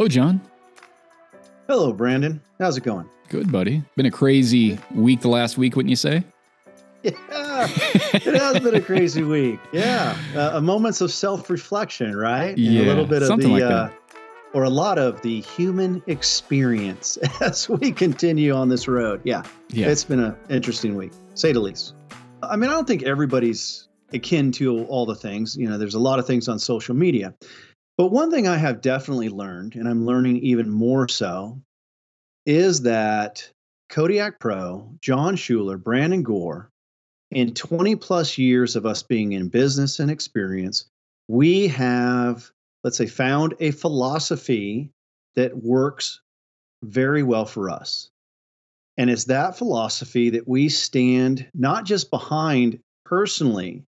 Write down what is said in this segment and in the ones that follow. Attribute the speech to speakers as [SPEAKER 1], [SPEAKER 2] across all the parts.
[SPEAKER 1] Hello, John.
[SPEAKER 2] Hello, Brandon. How's it going?
[SPEAKER 1] Good, buddy. Been a crazy week the last week, wouldn't you say?
[SPEAKER 2] Yeah, it has been a crazy week. Yeah, uh, a moments of self-reflection, right? And
[SPEAKER 1] Yeah,
[SPEAKER 2] a little bit of the,
[SPEAKER 1] like
[SPEAKER 2] uh, or a lot of the human experience as we continue on this road. Yeah,
[SPEAKER 1] Yeah.
[SPEAKER 2] it's been an interesting week, say the least. I mean, I don't think everybody's akin to all the things. You know, there's a lot of things on social media. But one thing I have definitely learned, and I'm learning even more so, is that Kodiak Pro, John Schuler, Brandon Gore, in 20 plus years of us being in business and experience, we have, let's say, found a philosophy that works very well for us. And it's that philosophy that we stand not just behind personally,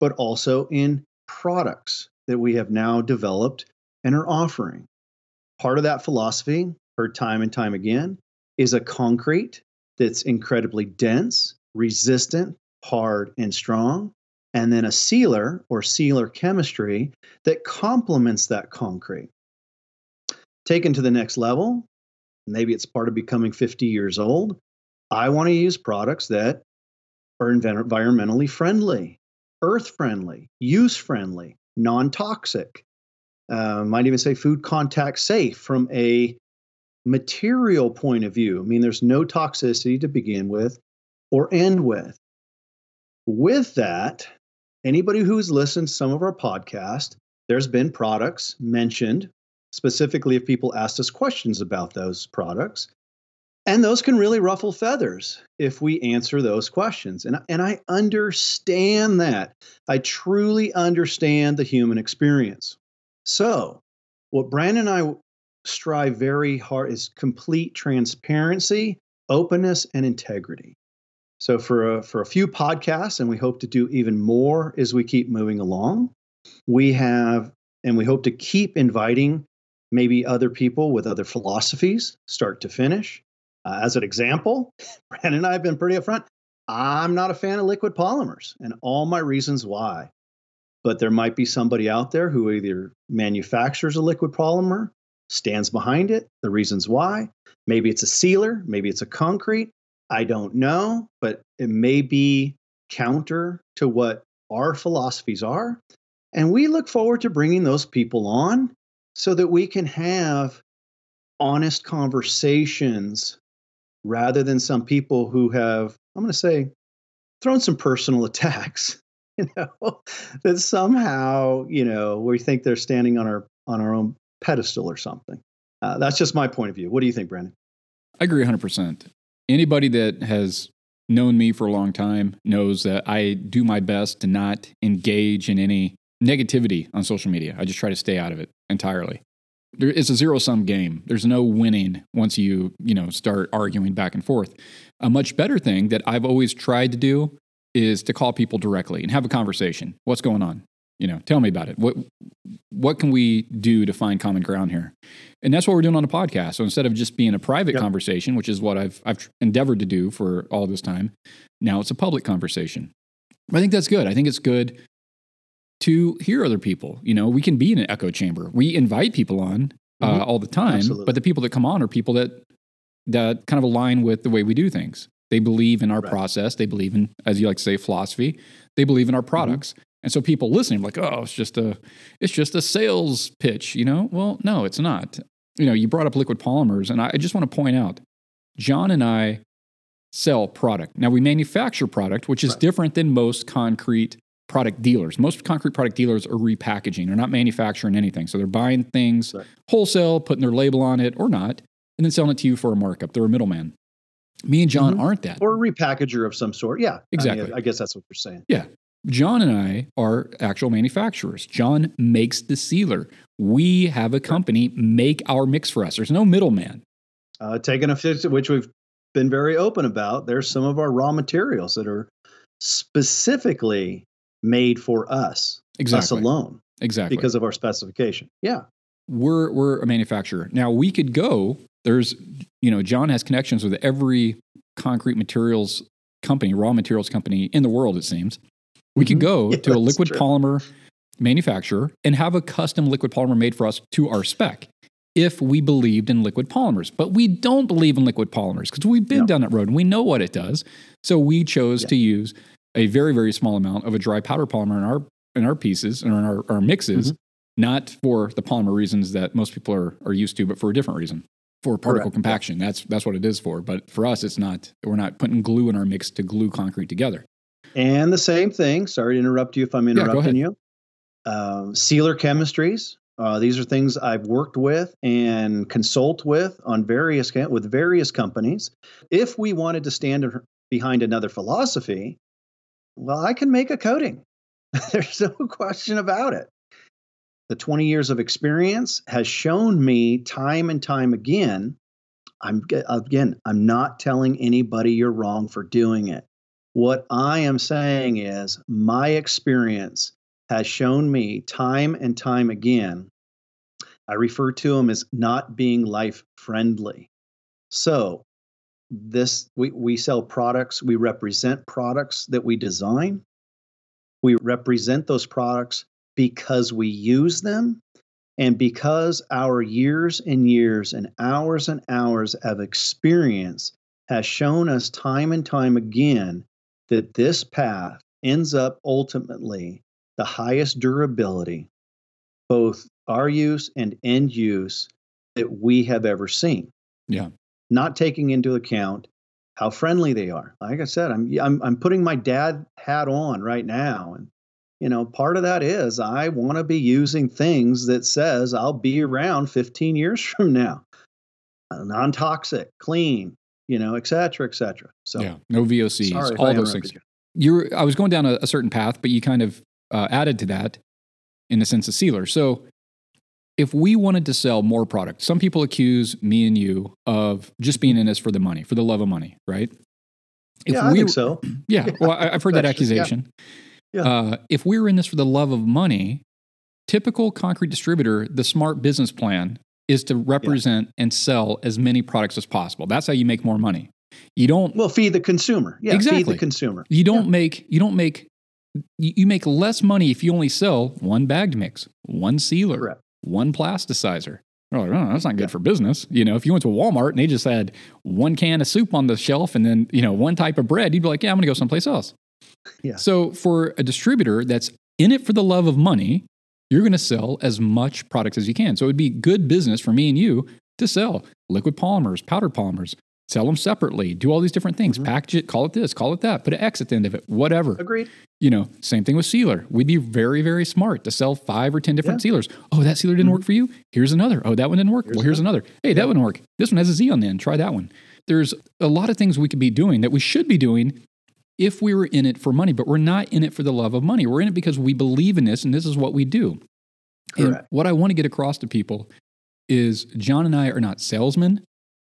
[SPEAKER 2] but also in products that we have now developed and are offering. Part of that philosophy, heard time and time again, is a concrete that's incredibly dense, resistant, hard, and strong. And then a sealer or sealer chemistry that complements that concrete. Taken to the next level, maybe it's part of becoming 50 years old. I want to use products that are environmentally friendly, earth friendly, use friendly, non toxic. Uh, might even say food contact safe from a material point of view. I mean, there's no toxicity to begin with or end with. With that, anybody who's listened to some of our podcast, there's been products mentioned specifically if people asked us questions about those products. And those can really ruffle feathers if we answer those questions. And, and I understand that. I truly understand the human experience. So, what Brandon and I strive very hard is complete transparency, openness, and integrity. So, for a, for a few podcasts, and we hope to do even more as we keep moving along, we have, and we hope to keep inviting maybe other people with other philosophies, start to finish. Uh, as an example, Brandon and I have been pretty upfront. I'm not a fan of liquid polymers, and all my reasons why. But there might be somebody out there who either manufactures a liquid polymer, stands behind it, the reasons why. Maybe it's a sealer, maybe it's a concrete. I don't know, but it may be counter to what our philosophies are. And we look forward to bringing those people on so that we can have honest conversations rather than some people who have, I'm going to say, thrown some personal attacks, you know, that somehow, you know, we think they're standing on our on our own pedestal or something. Uh, that's just my point of view. What do you think, Brandon?
[SPEAKER 1] I agree 100%. Anybody that has known me for a long time knows that I do my best to not engage in any negativity on social media. I just try to stay out of it entirely. There, it's a zero sum game. There's no winning once you, you know, start arguing back and forth. A much better thing that I've always tried to do is to call people directly and have a conversation. What's going on? You know, tell me about it. What what can we do to find common ground here? And that's what we're doing on the podcast. So instead of just being a private
[SPEAKER 2] Yep.
[SPEAKER 1] conversation, which is what I've I've endeavored to do for all this time, now it's a public conversation. I think that's good. I think it's good to hear other people. You know, we can be in an echo chamber. We invite people on uh,
[SPEAKER 2] Mhm.
[SPEAKER 1] all the time,
[SPEAKER 2] Absolutely.
[SPEAKER 1] but the people that come on are people that that kind of align with the way we do things. They believe in our
[SPEAKER 2] Right.
[SPEAKER 1] process. They believe in, as you like to say, philosophy. They believe in our products. And so people listening like, oh, it's just a it's just a sales pitch, you know? Well, no, it's not. You know, you brought up liquid polymers, and I I just want to point out, John and I sell product. Now we manufacture product, which is
[SPEAKER 2] Right.
[SPEAKER 1] different than most concrete product dealers. Most concrete product dealers are repackaging. They're not manufacturing anything. So they're buying things
[SPEAKER 2] Right.
[SPEAKER 1] wholesale, putting their label on it or not, and then selling it to you for a markup. They're a middleman. Me and John
[SPEAKER 2] Mhm.
[SPEAKER 1] aren't that.
[SPEAKER 2] Or a repackager of some sort. Yeah. I mean,
[SPEAKER 1] Exactly.
[SPEAKER 2] I guess that's what you're saying. Yeah.
[SPEAKER 1] John and I are actual manufacturers. John makes the sealer. We have a company make our mix for us. There's no middleman.
[SPEAKER 2] Uh, taking a which we've been very open about, there's some of our raw materials that are specifically made for us, us alone,
[SPEAKER 1] Exactly.
[SPEAKER 2] because of our specification. Yeah.
[SPEAKER 1] we're we're a manufacturer. Now we could go. There's you know John has connections with every concrete materials company, raw materials company in the world. It seems we could
[SPEAKER 2] Mhm.
[SPEAKER 1] go
[SPEAKER 2] Yeah,
[SPEAKER 1] to a liquid
[SPEAKER 2] true.
[SPEAKER 1] polymer manufacturer and have a custom liquid polymer made for us to our spec. if we believed in liquid polymers. But we don't believe in liquid polymers because we've been
[SPEAKER 2] No.
[SPEAKER 1] down that road and we know what it does. So we chose
[SPEAKER 2] Yeah.
[SPEAKER 1] to use a very, very small amount of a dry powder polymer in our in our pieces and in our, our mixes,
[SPEAKER 2] Mm-hmm.
[SPEAKER 1] not for the polymer reasons that most people are, are used to, but for a different reason. For particle
[SPEAKER 2] Correct.
[SPEAKER 1] compaction. That's that's what it is for. But for us, it's not we're not putting glue in our mix to glue concrete together.
[SPEAKER 2] And the same thing. Sorry to interrupt you if I'm interrupting you. Um, sealer chemistries. Uh, these are things I've worked with and consult with on various with various companies. If we wanted to stand behind another philosophy, well, I can make a coating. There's no question about it. The 20 years of experience has shown me time and time again. I'm again, I'm not telling anybody you're wrong for doing it. What I am saying is my experience has shown me time and time again. I refer to them as not being life friendly. So, this we, we sell products, we represent products that we design. We represent those products because we use them and because our years and years and hours and hours of experience has shown us time and time again that this path ends up ultimately the highest durability, both our use and end use, that we have ever seen.
[SPEAKER 1] Yeah.
[SPEAKER 2] Not taking into account how friendly they are. Like I said, I'm I'm, I'm putting my dad hat on right now, and you know, part of that is I want to be using things that says I'll be around 15 years from now, uh, non-toxic, clean, you know, et cetera, et cetera. So
[SPEAKER 1] yeah. No VOCs, all those things.
[SPEAKER 2] you.
[SPEAKER 1] you're I was going down a, a certain path, but you kind of uh, added to that in the sense of sealer. So if we wanted to sell more product, some people accuse me and you of just being in this for the money, for the love of money, right? If
[SPEAKER 2] yeah, I
[SPEAKER 1] we
[SPEAKER 2] think so.
[SPEAKER 1] Yeah, well, I, I've heard that
[SPEAKER 2] just- yeah.
[SPEAKER 1] accusation.
[SPEAKER 2] Yeah.
[SPEAKER 1] Uh, if we were in this for the love of money, typical concrete distributor, the smart business plan is to represent and sell as many products as possible. That's how you make more money. You don't
[SPEAKER 2] Well, feed the consumer. Yeah, feed the consumer.
[SPEAKER 1] you don't make you don't make you you make less money if you only sell one bagged mix, one sealer,
[SPEAKER 2] Correct.
[SPEAKER 1] One plasticizer. You're like, oh, that's not good
[SPEAKER 2] Yeah.
[SPEAKER 1] for business. You know, if you went to Walmart and they just had one can of soup on the shelf and then, you know, one type of bread, you'd be like, yeah, I'm going to go someplace else.
[SPEAKER 2] Yeah.
[SPEAKER 1] So for a distributor that's in it for the love of money, you're going to sell as much product as you can. So it would be good business for me and you to sell liquid polymers, powder polymers, sell them separately, do all these different things,
[SPEAKER 2] Mhm.
[SPEAKER 1] package it, call it this, call it that, put an X at the end of it, whatever.
[SPEAKER 2] Agreed.
[SPEAKER 1] You know, same thing with sealer. We'd be very, very smart to sell five or 10 different sealers. Oh, that sealer didn't
[SPEAKER 2] Mhm.
[SPEAKER 1] work for you? Here's another. Oh, that one didn't work?
[SPEAKER 2] Here's
[SPEAKER 1] well, here's another. Hey, that wouldn't work. This one has a Z on the end. Try that one. There's a lot of things we could be doing that we should be doing if we were in it for money, but we're not in it for the love of money. We're in it because we believe in this and this is what we do. And what I want to get across to people is John and I are not salesmen.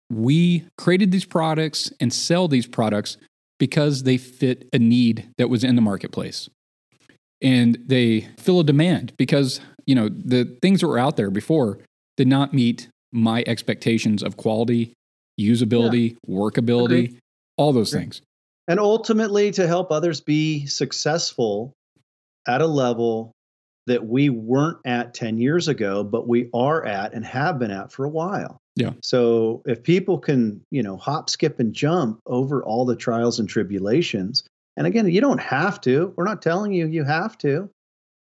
[SPEAKER 1] We created these products and sell these products because they fit a need that was in the marketplace. And they fill a demand because, you know, the things that were out there before did not meet my expectations of quality, usability, workability,
[SPEAKER 2] Agreed.
[SPEAKER 1] all those
[SPEAKER 2] Agreed.
[SPEAKER 1] things.
[SPEAKER 2] And ultimately to help others be successful at a level that we weren't at 10 years ago, but we are at and have been at for a while.
[SPEAKER 1] Yeah.
[SPEAKER 2] So if people can, you know, hop, skip, and jump over all the trials and tribulations, and again, you don't have to. We're not telling you you have to.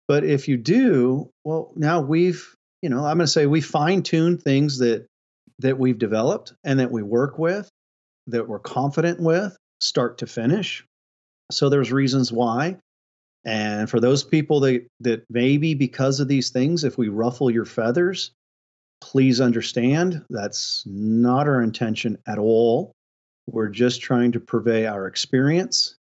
[SPEAKER 2] But if you do, well, now we've, you know, I'm going to say we fine tune things that that we've developed and that we work with, that we're confident with, start to finish. So there's reasons why. And for those people that that maybe because of these things, if we ruffle your feathers, please understand that's not our intention at all. We're just trying to purvey our experience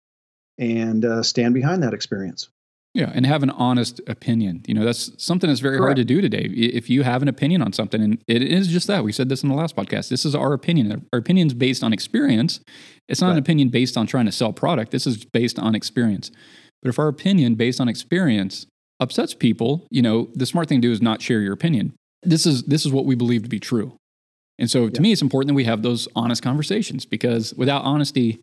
[SPEAKER 2] and uh, stand behind that experience.
[SPEAKER 1] Yeah, and have an honest opinion. You know, that's something that's very hard to do today. If you have an opinion on something, and it is just that, we said this in the last podcast. This is our opinion. Our opinion is based on experience. It's not an opinion based on trying to sell product. This is based on experience. But if our opinion based on experience upsets people, you know, the smart thing to do is not share your opinion. This is this is what we believe to be true. And so to
[SPEAKER 2] Yeah.
[SPEAKER 1] me, it's important that we have those honest conversations because without honesty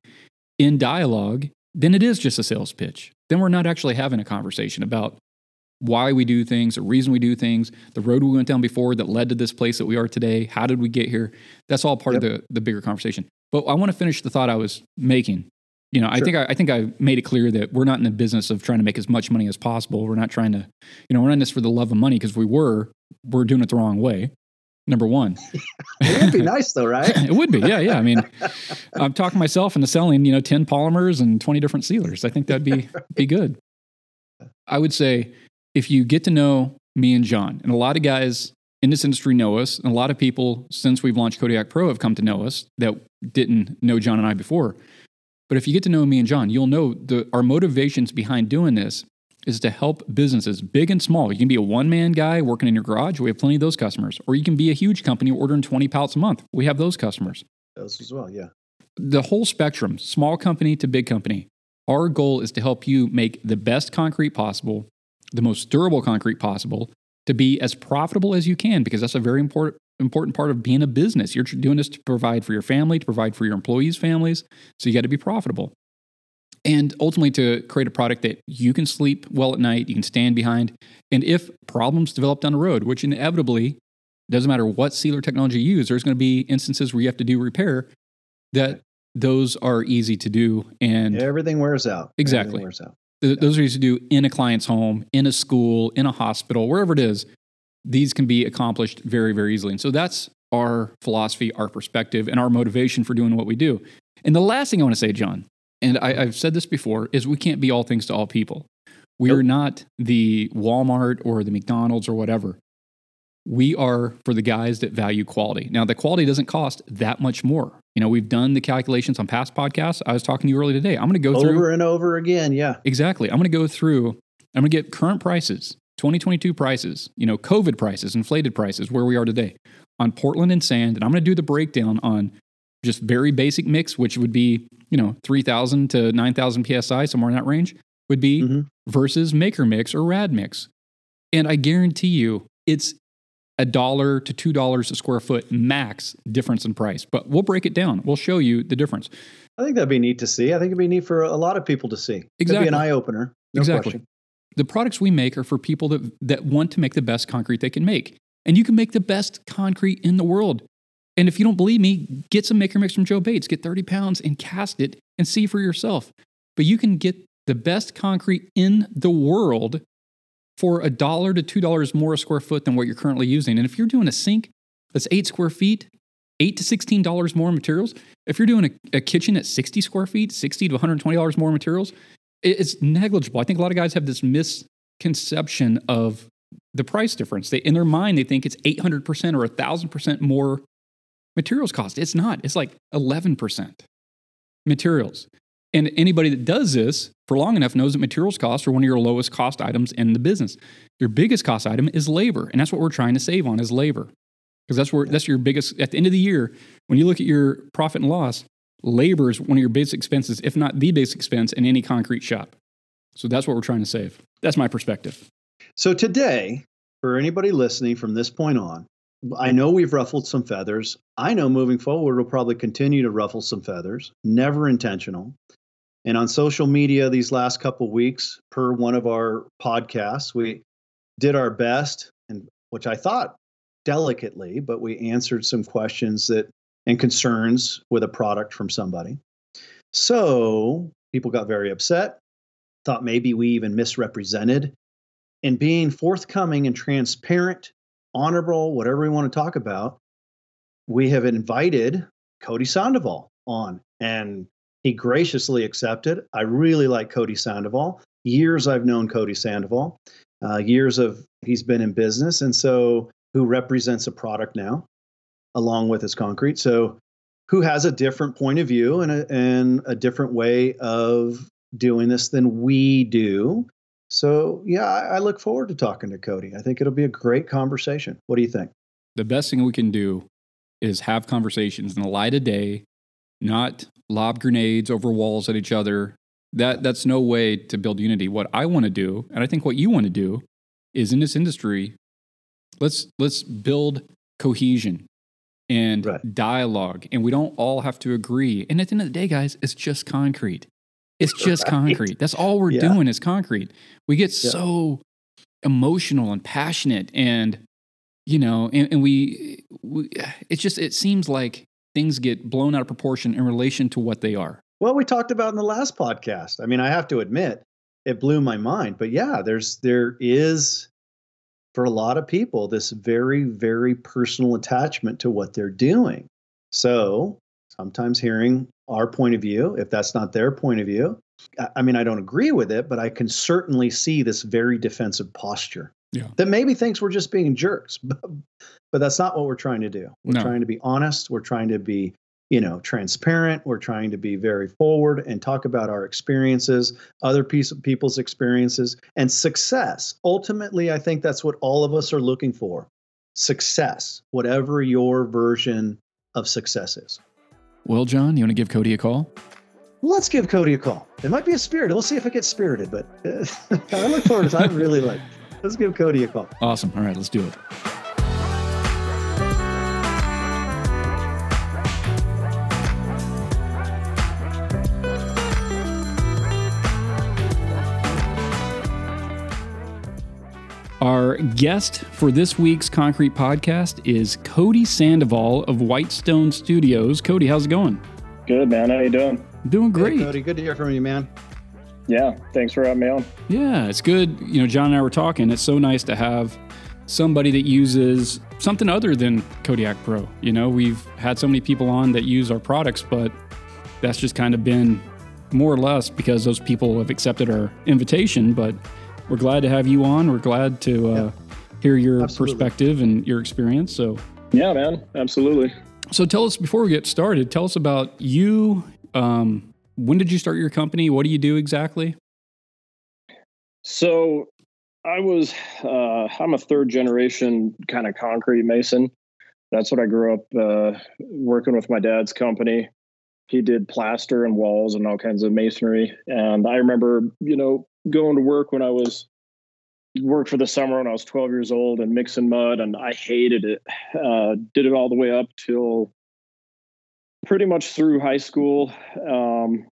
[SPEAKER 1] in dialogue, then it is just a sales pitch. Then we're not actually having a conversation about why we do things, the reason we do things, the road we went down before that led to this place that we are today. How did we get here? That's all part
[SPEAKER 2] Yep.
[SPEAKER 1] of the the bigger conversation. But I want to finish the thought I was making. You know, I think I, I think I made it clear that we're not in the business of trying to make as much money as possible. We're not trying to, you know, we're not in this for the love of money because we were, we're doing it the wrong way. Number one.
[SPEAKER 2] It would be nice though, right?
[SPEAKER 1] it would be, yeah, yeah. I mean, I'm talking myself into selling, you know, 10 polymers and 20 different sealers. I think that'd be be good. I would say if you get to know me and John, and a lot of guys in this industry know us, and a lot of people since we've launched Kodiak Pro have come to know us that didn't know John and I before. But if you get to know me and John, you'll know the our motivations behind doing this is to help businesses, big and small. You can be a one man guy working in your garage. We have plenty of those customers. Or you can be a huge company ordering 20 pallets a month. We have those customers.
[SPEAKER 2] Those as well, yeah.
[SPEAKER 1] The whole spectrum, small company to big company. Our goal is to help you make the best concrete possible, the most durable concrete possible, to be as profitable as you can, because that's a very important important part of being a business. You're doing this to provide for your family, to provide for your employees' families. So you got to be profitable and ultimately to create a product that you can sleep well at night, you can stand behind. And if problems develop down the road, which inevitably doesn't matter what sealer technology you use, there's going to be instances where you have to do repair that those are easy to do. And
[SPEAKER 2] Everything wears out.
[SPEAKER 1] Exactly.
[SPEAKER 2] Everything wears out.
[SPEAKER 1] th- those are easy to do in a client's home, in a school, in a hospital, wherever it is. These can be accomplished very, very easily. And so that's our philosophy, our perspective, and our motivation for doing what we do. And the last thing I want to say, John, and I, I've said this before, is we can't be all things to all people. We are not the Walmart or the McDonald's or whatever. We are for the guys that value quality. Now, the quality doesn't cost that much more. You know, we've done the calculations on past podcasts. I was talking to you earlier today. I'm going to go through
[SPEAKER 2] Over and over again, yeah.
[SPEAKER 1] Exactly. I'm going to go through, I'm going to get current prices, 2022 prices, you know, COVID prices, inflated prices, where we are today on Portland and sand. And I'm going to do the breakdown on just very basic mix, which would be, you know, 3,000 to 9,000 PSI, somewhere in that range, would be
[SPEAKER 2] Mhm.
[SPEAKER 1] versus maker mix or rad mix. And I guarantee you it's a dollar to two dollars a square foot max difference in price. But we'll break it down. We'll show you the difference.
[SPEAKER 2] I think that'd be neat to see. I think it'd be neat for a lot of people to see. Could be
[SPEAKER 1] Exactly.
[SPEAKER 2] an eye opener. No
[SPEAKER 1] Exactly.
[SPEAKER 2] question.
[SPEAKER 1] The products we make are for people that, that want to make the best concrete they can make. And you can make the best concrete in the world. And if you don't believe me, get some maker mix from Joe Bates, get 30 pounds and cast it and see for yourself. But you can get the best concrete in the world for a dollar to two dollars more a square foot than what you're currently using. And if you're doing a sink that's eight square feet, eight to sixteen dollars more materials. If you're doing a, a kitchen at 60 square feet, 60 to 120 dollars more materials, it's negligible. I think a lot of guys have this misconception of the price difference. They, in their mind, they think it's 800% or 1,000% more materials cost. It's not. It's like 11% materials. And anybody that does this for long enough knows that materials costs are one of your lowest cost items in the business. Your biggest cost item is labor, and that's what we're trying to save on is labor. Because that's where that's your biggest at the end of the year, when you look at your profit and loss, labor is one of your biggest expenses, if not the biggest expense in any concrete shop. So that's what we're trying to save. That's my perspective.
[SPEAKER 2] So today, for anybody listening from this point on, I know we've ruffled some feathers. I know moving forward we'll probably continue to ruffle some feathers, never intentional. And on social media these last couple weeks, per one of our podcasts, we did our best, and which I thought delicately, but we answered some questions that and concerns with a product from somebody. So people got very upset, thought maybe we even misrepresented and being forthcoming and transparent, honorable, whatever we want to talk about, we have invited Cody Sandoval on, and he graciously accepted. I really like Cody Sandoval. Years I've known Cody Sandoval, uh, years of he's been in business, and so who represents a product now, along with his concrete. So who has a different point of view and a, and a different way of doing this than we do. So, yeah, I, I look forward to talking to Cody. I think it'll be a great conversation. What do you think?
[SPEAKER 1] The best thing we can do is have conversations in the light of day, not lob grenades over walls at each other. That that's no way to build unity. What I want to do, and I think what you want to do, is in this industry, let's let's build cohesion and
[SPEAKER 2] Right.
[SPEAKER 1] dialogue, and we don't all have to agree. And at the end of the day, guys, it's just concrete. It's just
[SPEAKER 2] Right.
[SPEAKER 1] concrete. That's all we're
[SPEAKER 2] Yeah.
[SPEAKER 1] doing is concrete. We get
[SPEAKER 2] Yeah.
[SPEAKER 1] so emotional and passionate and you know and, and we, we it's just it seems like things get blown out of proportion in relation to what they are
[SPEAKER 2] well we talked about in the last podcast i mean i have to admit it blew my mind but yeah there's there is for a lot of people this very very personal attachment to what they're doing so sometimes hearing our point of view if that's not their point of view I mean, I don't agree with it, but I can certainly see this very defensive posture
[SPEAKER 1] yeah.
[SPEAKER 2] that maybe thinks we're just being jerks, but, but that's not what we're trying to do. We're
[SPEAKER 1] No.
[SPEAKER 2] trying to be honest. We're trying to be, you know, transparent. We're trying to be very forward and talk about our experiences, other piece people's experiences, and success. Ultimately, I think that's what all of us are looking for: success, whatever your version of success is.
[SPEAKER 1] well john you want to give cody a call
[SPEAKER 2] Let's give Cody a call. It might be a spirit. We'll see if it gets spirited, but uh, I look forward to it. I really like. Let's give Cody a call.
[SPEAKER 1] awesome all right let's do it Our guest for this week's Concrete Podcast is Cody Sandoval of Whitestone Studios. Cody, how's it going?
[SPEAKER 3] Good man, how you doing?
[SPEAKER 1] Doing
[SPEAKER 2] Hey,
[SPEAKER 1] great.
[SPEAKER 2] Cody. Good to hear from you, man.
[SPEAKER 3] Yeah, thanks for having me on.
[SPEAKER 1] Yeah, it's good. You know, John and I were talking. It's so nice to have somebody that uses something other than Kodiak Pro. You know, we've had so many people on that use our products, but that's just kind of been more or less because those people have accepted our invitation. But we're glad to have you on. We're glad to uh,
[SPEAKER 2] Yeah.
[SPEAKER 1] hear your
[SPEAKER 2] Absolutely.
[SPEAKER 1] perspective and your experience. So,
[SPEAKER 3] Yeah, man, absolutely.
[SPEAKER 1] so tell us before we get started. Tell us about you. Um, when did you start your company? What do you do exactly?
[SPEAKER 3] So I was, uh, I'm a third generation kind of concrete mason. That's what I grew up uh, working with my dad's company. He did plaster and walls and all kinds of masonry. And I remember, you know, going to work when I was worked for the summer when I was 12 years old and mixing mud, and I hated it. Uh, did it all the way up till pretty much through high school. Um,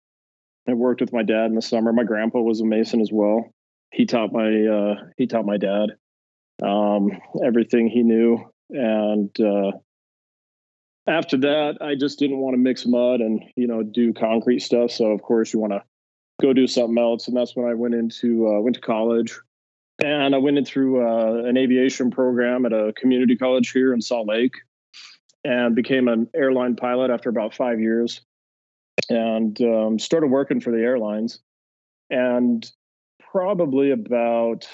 [SPEAKER 3] I worked with my dad in the summer. My grandpa was a mason as well. He taught my uh, he taught my dad um, everything he knew, and uh, after that, I just didn't want to mix mud and you know do concrete stuff. So of course, you want to go do something else, and that's when I went into uh, went to college, and I went in through uh, an aviation program at a community college here in Salt Lake, and became an airline pilot after about five years and um, started working for the airlines. And probably about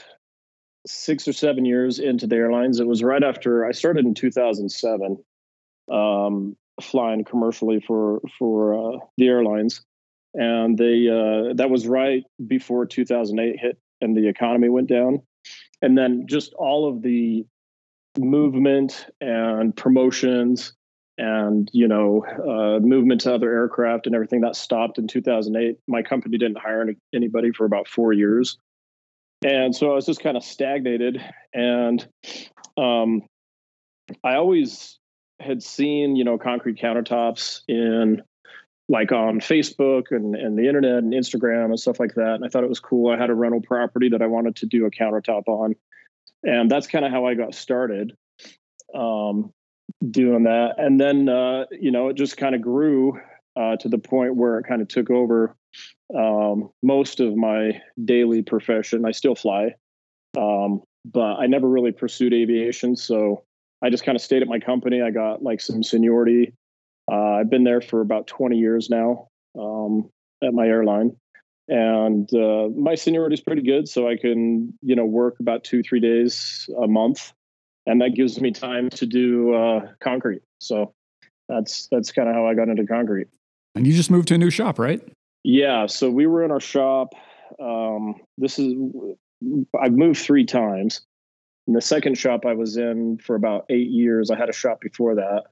[SPEAKER 3] six or seven years into the airlines, it was right after I started in 2007, um, flying commercially for for uh, the airlines, and they uh, that was right before 2008 hit and the economy went down, and then just all of the movement and promotions and you know uh, movement to other aircraft and everything that stopped in 2008 my company didn't hire any, anybody for about four years. And so i was just kind of stagnated. And um, i always had seen you know concrete countertops in like on facebook and, and the internet and instagram and stuff like that and i thought it was cool. I had a rental property that i wanted to do a countertop on and that's kind of how i got started um, doing that. And then uh, you know it just kind of grew uh, to the point where it kind of took over um, most of my daily profession. I still fly um, but i never really pursued aviation so i just kind of stayed at my company i got like some seniority uh, i've been there for about 20 years now um, at my airline and uh, my seniority is pretty good so i can you know work about two three days a month and that gives me time to do uh, concrete. So that's that's kind of how I got into concrete.
[SPEAKER 1] And you just moved to a new shop, right?
[SPEAKER 3] Yeah, so we were in our shop. Um, this is I've moved three times. In the second shop I was in for about eight years. I had a shop before that.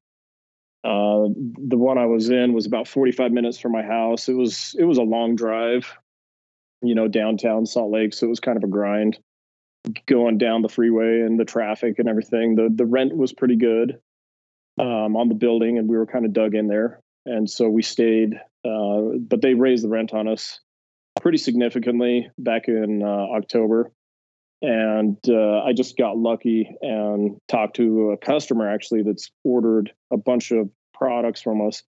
[SPEAKER 3] Uh, the one I was in was about 45 minutes from my house. It was it was a long drive, you know, downtown Salt Lake. So it was kind of a grind going down the freeway and the traffic and everything. The the rent was pretty good um, on the building, and we were kind of dug in there, and so we stayed. Uh, but they raised the rent on us pretty significantly back in uh, October, and uh, I just got lucky and talked to a customer actually that's ordered a bunch of products from us.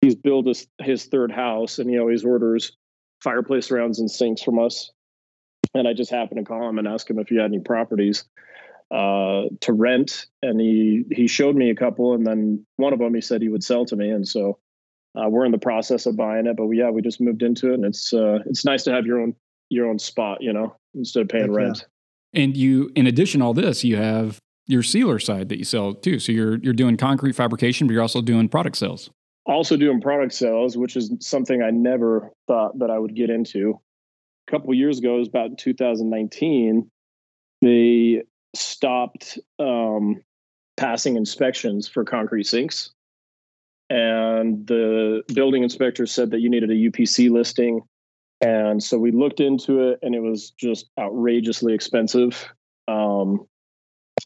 [SPEAKER 3] He's built his, his third house, and he always orders fireplace rounds and sinks from us. And I just happened to call him and ask him if he had any properties uh, to rent, and he he showed me a couple, and then one of them he said he would sell to me, and so uh, we're in the process of buying it. But we, yeah, we just moved into it, and it's uh, it's nice to have your own your own spot, you know, instead of paying rent.
[SPEAKER 1] And you, in addition to all this, you have your sealer side that you sell too. So you're you're doing concrete fabrication, but you're also doing product sales.
[SPEAKER 3] Also doing product sales, which is something I never thought that I would get into. A couple years ago, it was about 2019. They stopped um, passing inspections for concrete sinks, and the building inspector said that you needed a UPC listing and so we looked into it and it was just outrageously expensive. Um,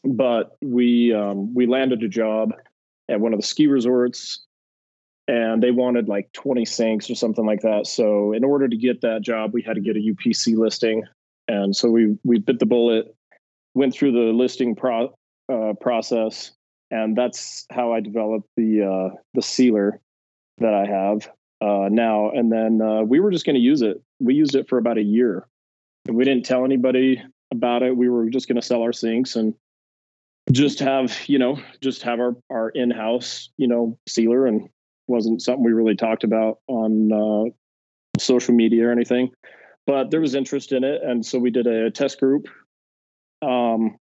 [SPEAKER 3] but we um, we landed a job at one of the ski resorts and they wanted like 20 sinks or something like that. So in order to get that job, we had to get a UPC listing. And so we we bit the bullet, went through the listing pro, uh, process, and that's how I developed the uh, the sealer that I have uh, now. And then uh, we were just going to use it we used it for about a year. And we didn't tell anybody about it. We were just going to sell our sinks and just have, you know, just have our, our in-house, you know, sealer and wasn't something we really talked about on uh, social media or anything, but there was interest in it. And so we did a test group, um,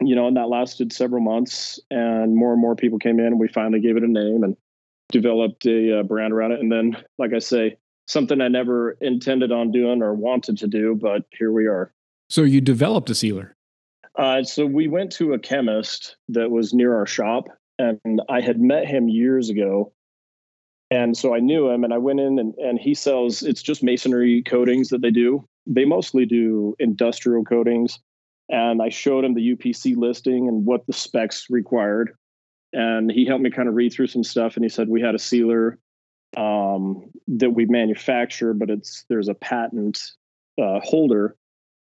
[SPEAKER 3] you know, and that lasted several months and more and more people came in and we finally gave it a name and developed a uh, brand around it. And then, like I say, something I never intended on doing or wanted to do, but here we are.
[SPEAKER 1] So you developed a sealer.
[SPEAKER 3] Uh, so we went to a chemist that was near our shop, and I had met him years ago. And so I knew him, and I went in, and, and he sells. It's just masonry coatings that they do. They mostly do industrial coatings, and I showed him the UPC listing and what the specs required. And he helped me kind of read through some stuff, and he said we had a sealer um, that we manufacture, but it's there's a patent uh, holder,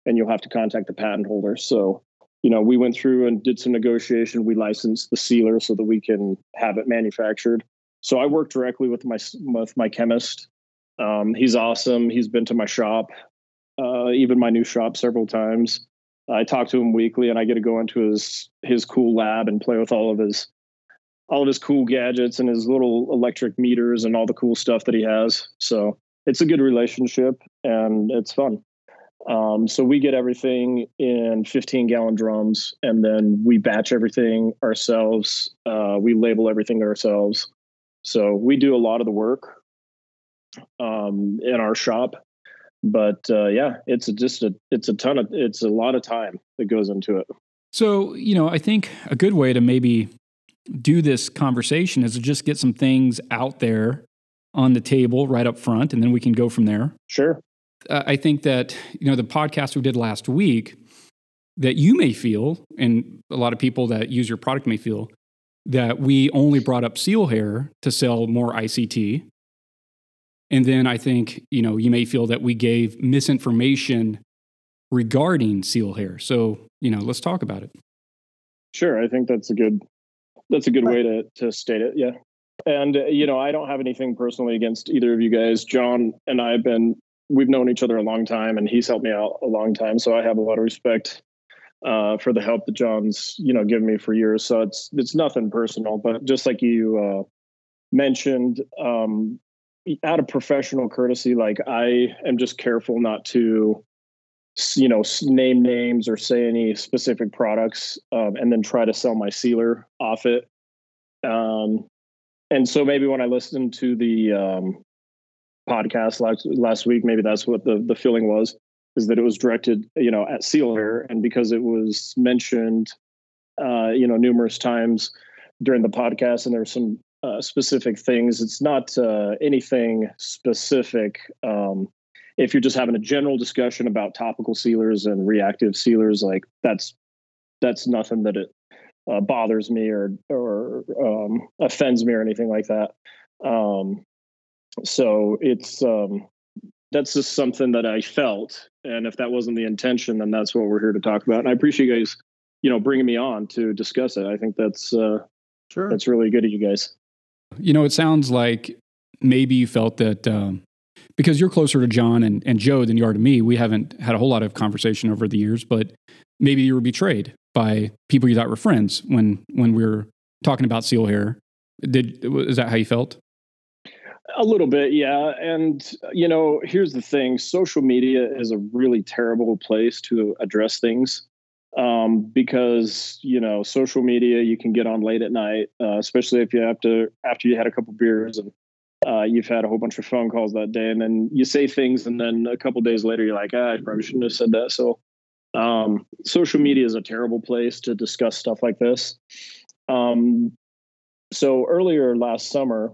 [SPEAKER 3] and you'll have to contact the patent holder. So, you know, we went through and did some negotiation. We licensed the sealer so that we can have it manufactured. So I work directly with my with my chemist. Um, he's awesome. He's been to my shop, uh, even my new shop, several times. I talk to him weekly, and I get to go into his his cool lab and play with all of his all of his cool gadgets and his little electric meters and all the cool stuff that he has. So it's a good relationship and it's fun. Um, so we get everything in 15 gallon drums and then we batch everything ourselves. Uh, we label everything ourselves. So we do a lot of the work um, in our shop. But uh, yeah, it's a, just a it's a ton of it's a lot of time that goes into it.
[SPEAKER 1] So you know, I think a good way to maybe do this conversation is to just get some things out there on the table right up front, and then we can go from there.
[SPEAKER 3] Sure.
[SPEAKER 1] Uh, I think that you know the podcast we did last week that you may feel, and a lot of people that use your product may feel that we only brought up seal hair to sell more ICT. And then I think, you know, you may feel that we gave misinformation regarding seal hair. So, you know, let's talk about it.
[SPEAKER 3] Sure. I think that's a good that's a good way to to state it. Yeah. And uh, you know, I don't have anything personally against either of you guys. John and I have been we've known each other a long time, and he's helped me out a long time. So I have a lot of respect uh, for the help that John's you know given me for years. So it's it's nothing personal, but just like you uh, mentioned, um, out of professional courtesy, like I am just careful not to you know name names or say any specific products um, and then try to sell my sealer off it. Um, and so maybe when i listened to the um, podcast last, last week maybe that's what the, the feeling was is that it was directed you know at sealer. And because it was mentioned uh, you know numerous times during the podcast and there's some uh, specific things it's not uh, anything specific um, if you're just having a general discussion about topical sealers and reactive sealers, like that's that's nothing that it uh, bothers me or or um, offends me or anything like that. Um, so it's um, that's just something that I felt. And if that wasn't the intention, then that's what we're here to talk about. And I appreciate you guys, you know, bringing me on to discuss it. I think that's uh, sure that's really good of you guys.
[SPEAKER 1] You know, it sounds like maybe you felt that um, because you're closer to John and, and Joe than you are to me. We haven't had a whole lot of conversation over the years, but maybe you were betrayed by people you thought were friends when when we were talking about seal hair. Did is that how you felt?
[SPEAKER 3] A little bit, yeah. And, you know, here's the thing social media is a really terrible place to address things um, because, you know, social media, you can get on late at night, uh, especially if you have to, after you had a couple beers and uh, you've had a whole bunch of phone calls that day. And then you say things, and then a couple days later, you're like, ah, I probably shouldn't have said that. So, um, social media is a terrible place to discuss stuff like this. Um, so earlier last summer,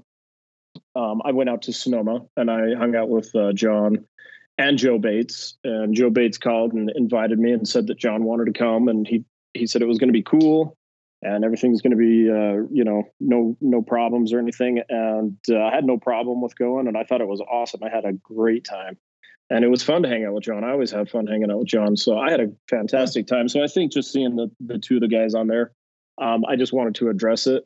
[SPEAKER 3] um, I went out to Sonoma and I hung out with uh, John and Joe Bates. And Joe Bates called and invited me and said that John wanted to come, and he he said it was going to be cool and everything's going to be uh, you know no no problems or anything. And uh, I had no problem with going, and I thought it was awesome. I had a great time. And it was fun to hang out with John. I always have fun hanging out with John. So I had a fantastic time. So I think just seeing the, the two of the guys on there, um, I just wanted to address it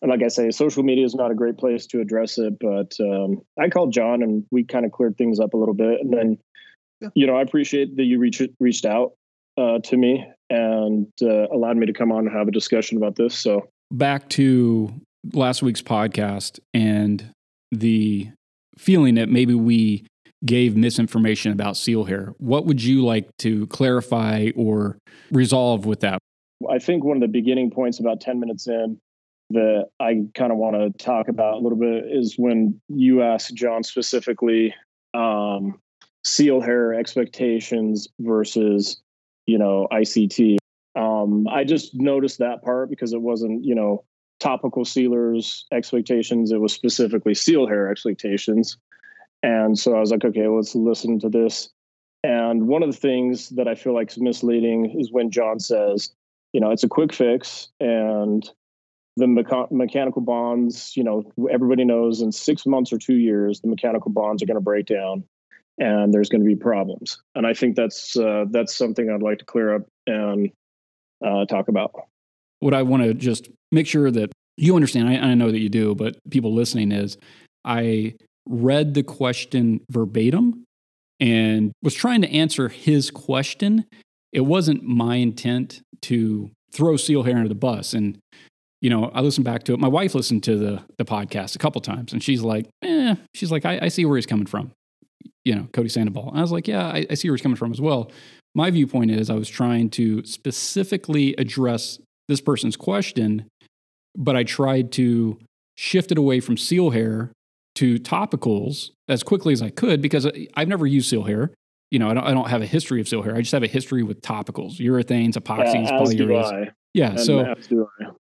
[SPEAKER 3] And like I say, social media is not a great place to address it, but um, I called John and we kind of cleared things up a little bit. And then, yeah. you know, I appreciate that you reached reached out uh, to me and uh, allowed me to come on and have a discussion about this. So
[SPEAKER 1] back to last week's podcast and the feeling that maybe we gave misinformation about seal hair. What would you like to clarify or resolve with that?
[SPEAKER 3] I think one of the beginning points about 10 minutes in that I kind of want to talk about a little bit is when you asked John specifically um, seal hair expectations versus, you know, ICT. Um, I just noticed that part because it wasn't, you know, topical sealers expectations. It was specifically seal hair expectations. And so I was like, okay, let's listen to this. And one of the things that I feel like is misleading is when John says, you know, it's a quick fix and the mecha- mechanical bonds, you know, everybody knows in six months or two years, the mechanical bonds are going to break down and there's going to be problems. And I think that's uh, that's something I'd like to clear up and uh, talk about.
[SPEAKER 1] What I want to just make sure that you understand, I, I know that you do, but people listening is I read the question verbatim and was trying to answer his question. It wasn't my intent to throw seal hair under the bus. And you know, I listened back to it. My wife listened to the the podcast a couple times, and she's like, "Eh," she's like, I, I see where he's coming from." You know, Cody Sandoval. And I was like, "Yeah, I, I see where he's coming from as well." My viewpoint is, I was trying to specifically address this person's question, but I tried to shift it away from seal hair to topicals as quickly as I could because I've never used seal hair. You know, I don't, I don't have a history of seal hair. I just have a history with topicals, urethanes, epoxies, yeah, polyurethanes. Yeah. And so,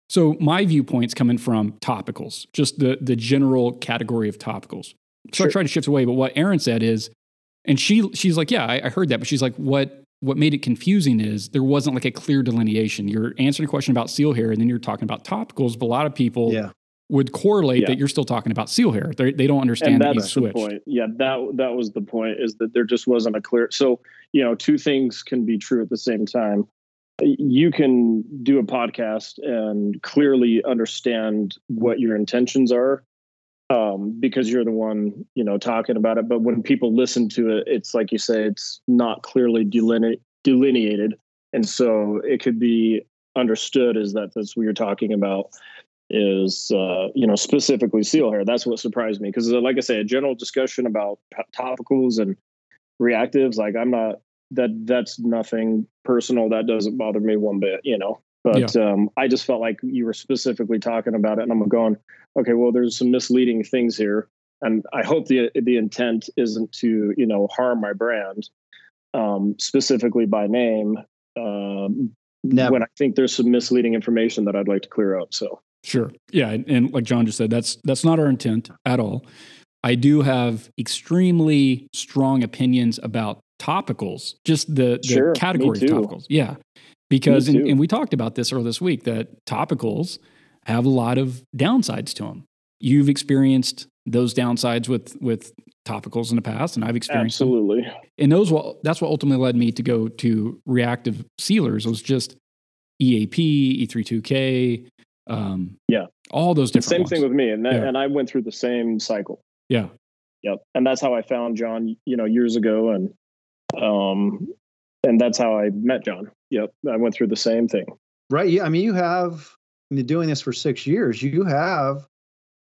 [SPEAKER 1] so my viewpoint's coming from topicals, just the the general category of topicals. So sure. I tried to shift away. But what Erin said is, and she she's like, yeah, I, I heard that, but she's like, what what made it confusing is there wasn't like a clear delineation. You're answering a question about seal hair, and then you're talking about topicals. But a lot of people yeah. would correlate yeah. that you're still talking about seal hair. They're, they do not understand that
[SPEAKER 3] the point. Yeah, that that was the point. Is that there just wasn't a clear. So you know, two things can be true at the same time you can do a podcast and clearly understand what your intentions are um, because you're the one you know talking about it but when people listen to it it's like you say it's not clearly deline- delineated and so it could be understood as that that's what you're talking about is uh, you know specifically seal hair that's what surprised me because like i say a general discussion about topicals and reactives like i'm not that that's nothing personal. That doesn't bother me one bit, you know. But yeah. um, I just felt like you were specifically talking about it, and I'm going, okay, well, there's some misleading things here, and I hope the the intent isn't to you know harm my brand, um, specifically by name. Um, when I think there's some misleading information that I'd like to clear up. So
[SPEAKER 1] sure, yeah, and, and like John just said, that's that's not our intent at all. I do have extremely strong opinions about topicals, just the, the sure, category of topicals. Yeah. Because, and, and we talked about this earlier this week, that topicals have a lot of downsides to them. You've experienced those downsides with with topicals in the past, and I've experienced
[SPEAKER 3] absolutely.
[SPEAKER 1] Them. And those what that's what ultimately led me to go to reactive sealers. It Was just EAP, E32K, um,
[SPEAKER 3] yeah,
[SPEAKER 1] all those different.
[SPEAKER 3] Same
[SPEAKER 1] ones.
[SPEAKER 3] thing with me, and that,
[SPEAKER 1] Yeah.
[SPEAKER 3] and I went through the same cycle.
[SPEAKER 1] Yeah,
[SPEAKER 3] Yep, and that's how I found John, you know, years ago, and um, and that's how I met John. Yep, I went through the same thing.
[SPEAKER 2] Right. Yeah. I mean, you have been doing this for six years. You have,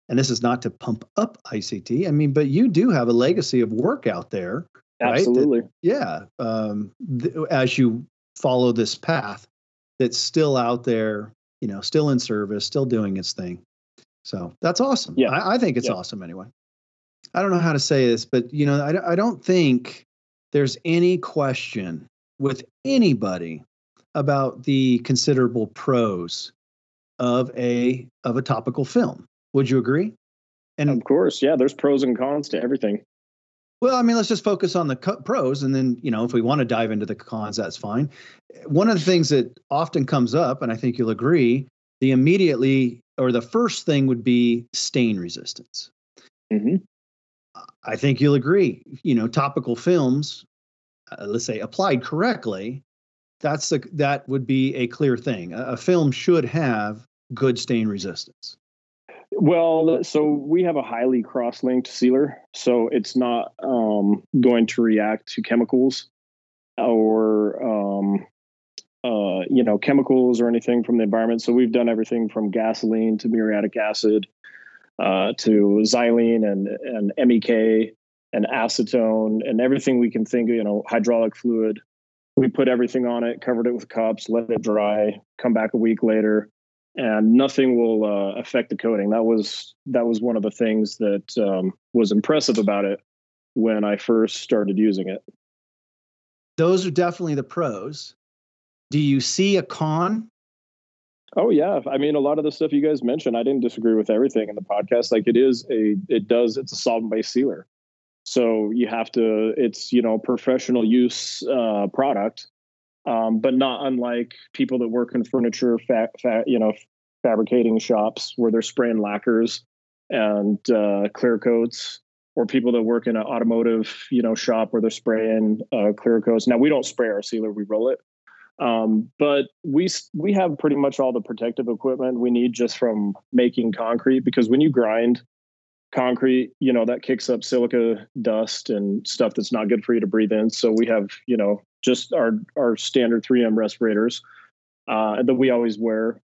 [SPEAKER 2] and this is not to pump up ICT. I mean, but you do have a legacy of work out there. Right, that-
[SPEAKER 3] Absolutely.
[SPEAKER 2] Yeah. Um, th- as you follow this path that's still out there, you know, still in service, still doing its thing. So that's awesome.
[SPEAKER 3] Yeah.
[SPEAKER 2] I, I think it's
[SPEAKER 3] Yeah.
[SPEAKER 2] awesome anyway. I don't know how to say this, but, you know, I, I don't think there's any question with anybody about the considerable pros of a of a topical film. Would you agree? And
[SPEAKER 3] of course, yeah. There's pros and cons to everything.
[SPEAKER 2] well, I mean, let's just focus on the co- pros, and then you know, if we want to dive into the cons, that's fine. One of the things that often comes up, and I think you'll agree, the immediately or the first thing would be stain resistance.
[SPEAKER 3] hmm
[SPEAKER 2] I think you'll agree. You know, topical films, uh, let's say applied correctly, that's the that would be a clear thing. A, a film should have good stain resistance.
[SPEAKER 3] Well, so we have a highly cross-linked sealer, so it's not um, going to react to chemicals or um, uh, you know chemicals or anything from the environment. So we've done everything from gasoline to muriatic acid uh, to xylene and and MEK and acetone and everything we can think of. You know, hydraulic fluid. We put everything on it, covered it with cups, let it dry, come back a week later, and nothing will uh, affect the coating. That was that was one of the things that um, was impressive about it when I first started using it.
[SPEAKER 2] Those are definitely the pros. Do you see a con?
[SPEAKER 3] Oh yeah, I mean a lot of the stuff you guys mentioned, I didn't disagree with everything in the podcast. Like it is a, it does, it's a solvent based sealer, so you have to, it's you know professional use uh, product, um, but not unlike people that work in furniture, fa- fa- you know, fabricating shops where they're spraying lacquers and uh, clear coats, or people that work in an automotive, you know, shop where they're spraying uh, clear coats. Now we don't spray our sealer; we roll it. Um, but we we have pretty much all the protective equipment we need just from making concrete because when you grind concrete, you know that kicks up silica dust and stuff that's not good for you to breathe in. So we have you know just our our standard 3M respirators uh, that we always wear.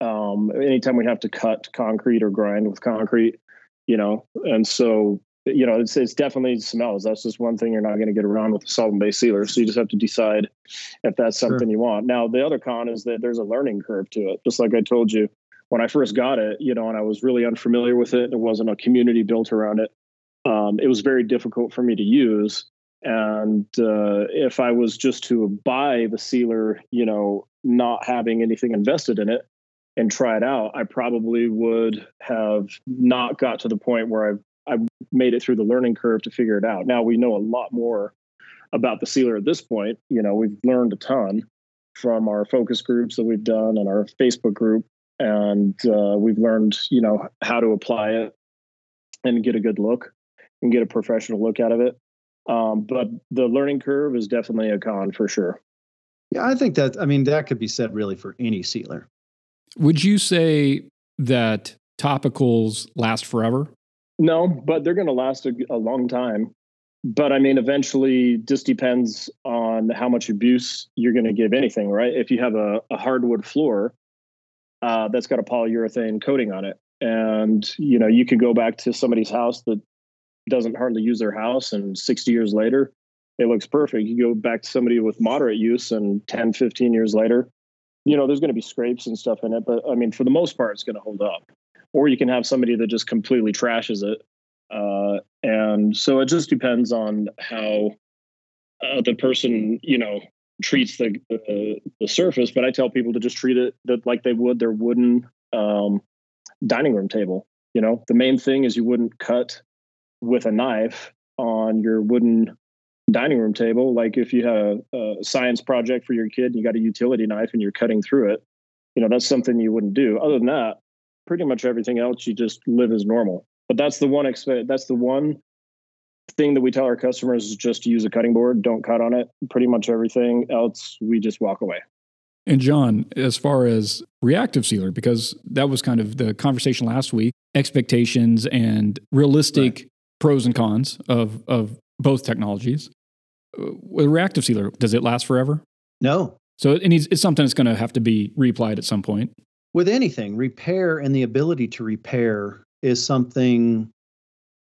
[SPEAKER 3] Um, anytime we have to cut concrete or grind with concrete, you know, and so you know, it's it's definitely smells. That's just one thing you're not going to get around with a solvent based sealer. So you just have to decide if that's
[SPEAKER 2] Sure.
[SPEAKER 3] something you want. Now, the other con is that there's a learning curve to it. Just like I told you when I first got it, you know, and I was really unfamiliar with it. There wasn't a community built around it. Um, it was very difficult for me to use. And uh, if I was just to buy the sealer, you know, not having anything invested in it and try it out, I probably would have not got to the point where I've I made it through the learning curve to figure it out. Now we know a lot more about the sealer at this point. You know, we've learned a ton from our focus groups that we've done and our Facebook group, and uh, we've learned, you know, how to apply it and get a good look and get a professional look out of it. Um, but the learning curve is definitely a con for sure.
[SPEAKER 2] Yeah, I think that. I mean, that could be said really for any sealer.
[SPEAKER 1] Would you say that topicals last forever?
[SPEAKER 3] No, but they're going to last a, a long time. But I mean, eventually, just depends on how much abuse you're going to give anything, right? If you have a, a hardwood floor uh, that's got a polyurethane coating on it, and you know you could go back to somebody's house that doesn't hardly use their house, and 60 years later, it looks perfect. You go back to somebody with moderate use, and 10, 15 years later, you know there's going to be scrapes and stuff in it, but I mean, for the most part, it's going to hold up or you can have somebody that just completely trashes it. Uh, and so it just depends on how uh, the person, you know, treats the, the the surface. But I tell people to just treat it like they would their wooden um, dining room table. You know, the main thing is you wouldn't cut with a knife on your wooden dining room table. Like if you had a, a science project for your kid and you got a utility knife and you're cutting through it, you know, that's something you wouldn't do. Other than that, pretty much everything else you just live as normal but that's the one exp- that's the one thing that we tell our customers is just to use a cutting board don't cut on it. Pretty much everything else we just walk away.
[SPEAKER 1] And john as far as reactive sealer because that was kind of the conversation last week expectations and realistic right. pros and cons of of both technologies uh, with reactive sealer does it last forever?
[SPEAKER 2] No.
[SPEAKER 1] So it needs, it's something that's going to have to be reapplied at some point.
[SPEAKER 2] With anything repair and the ability to repair is something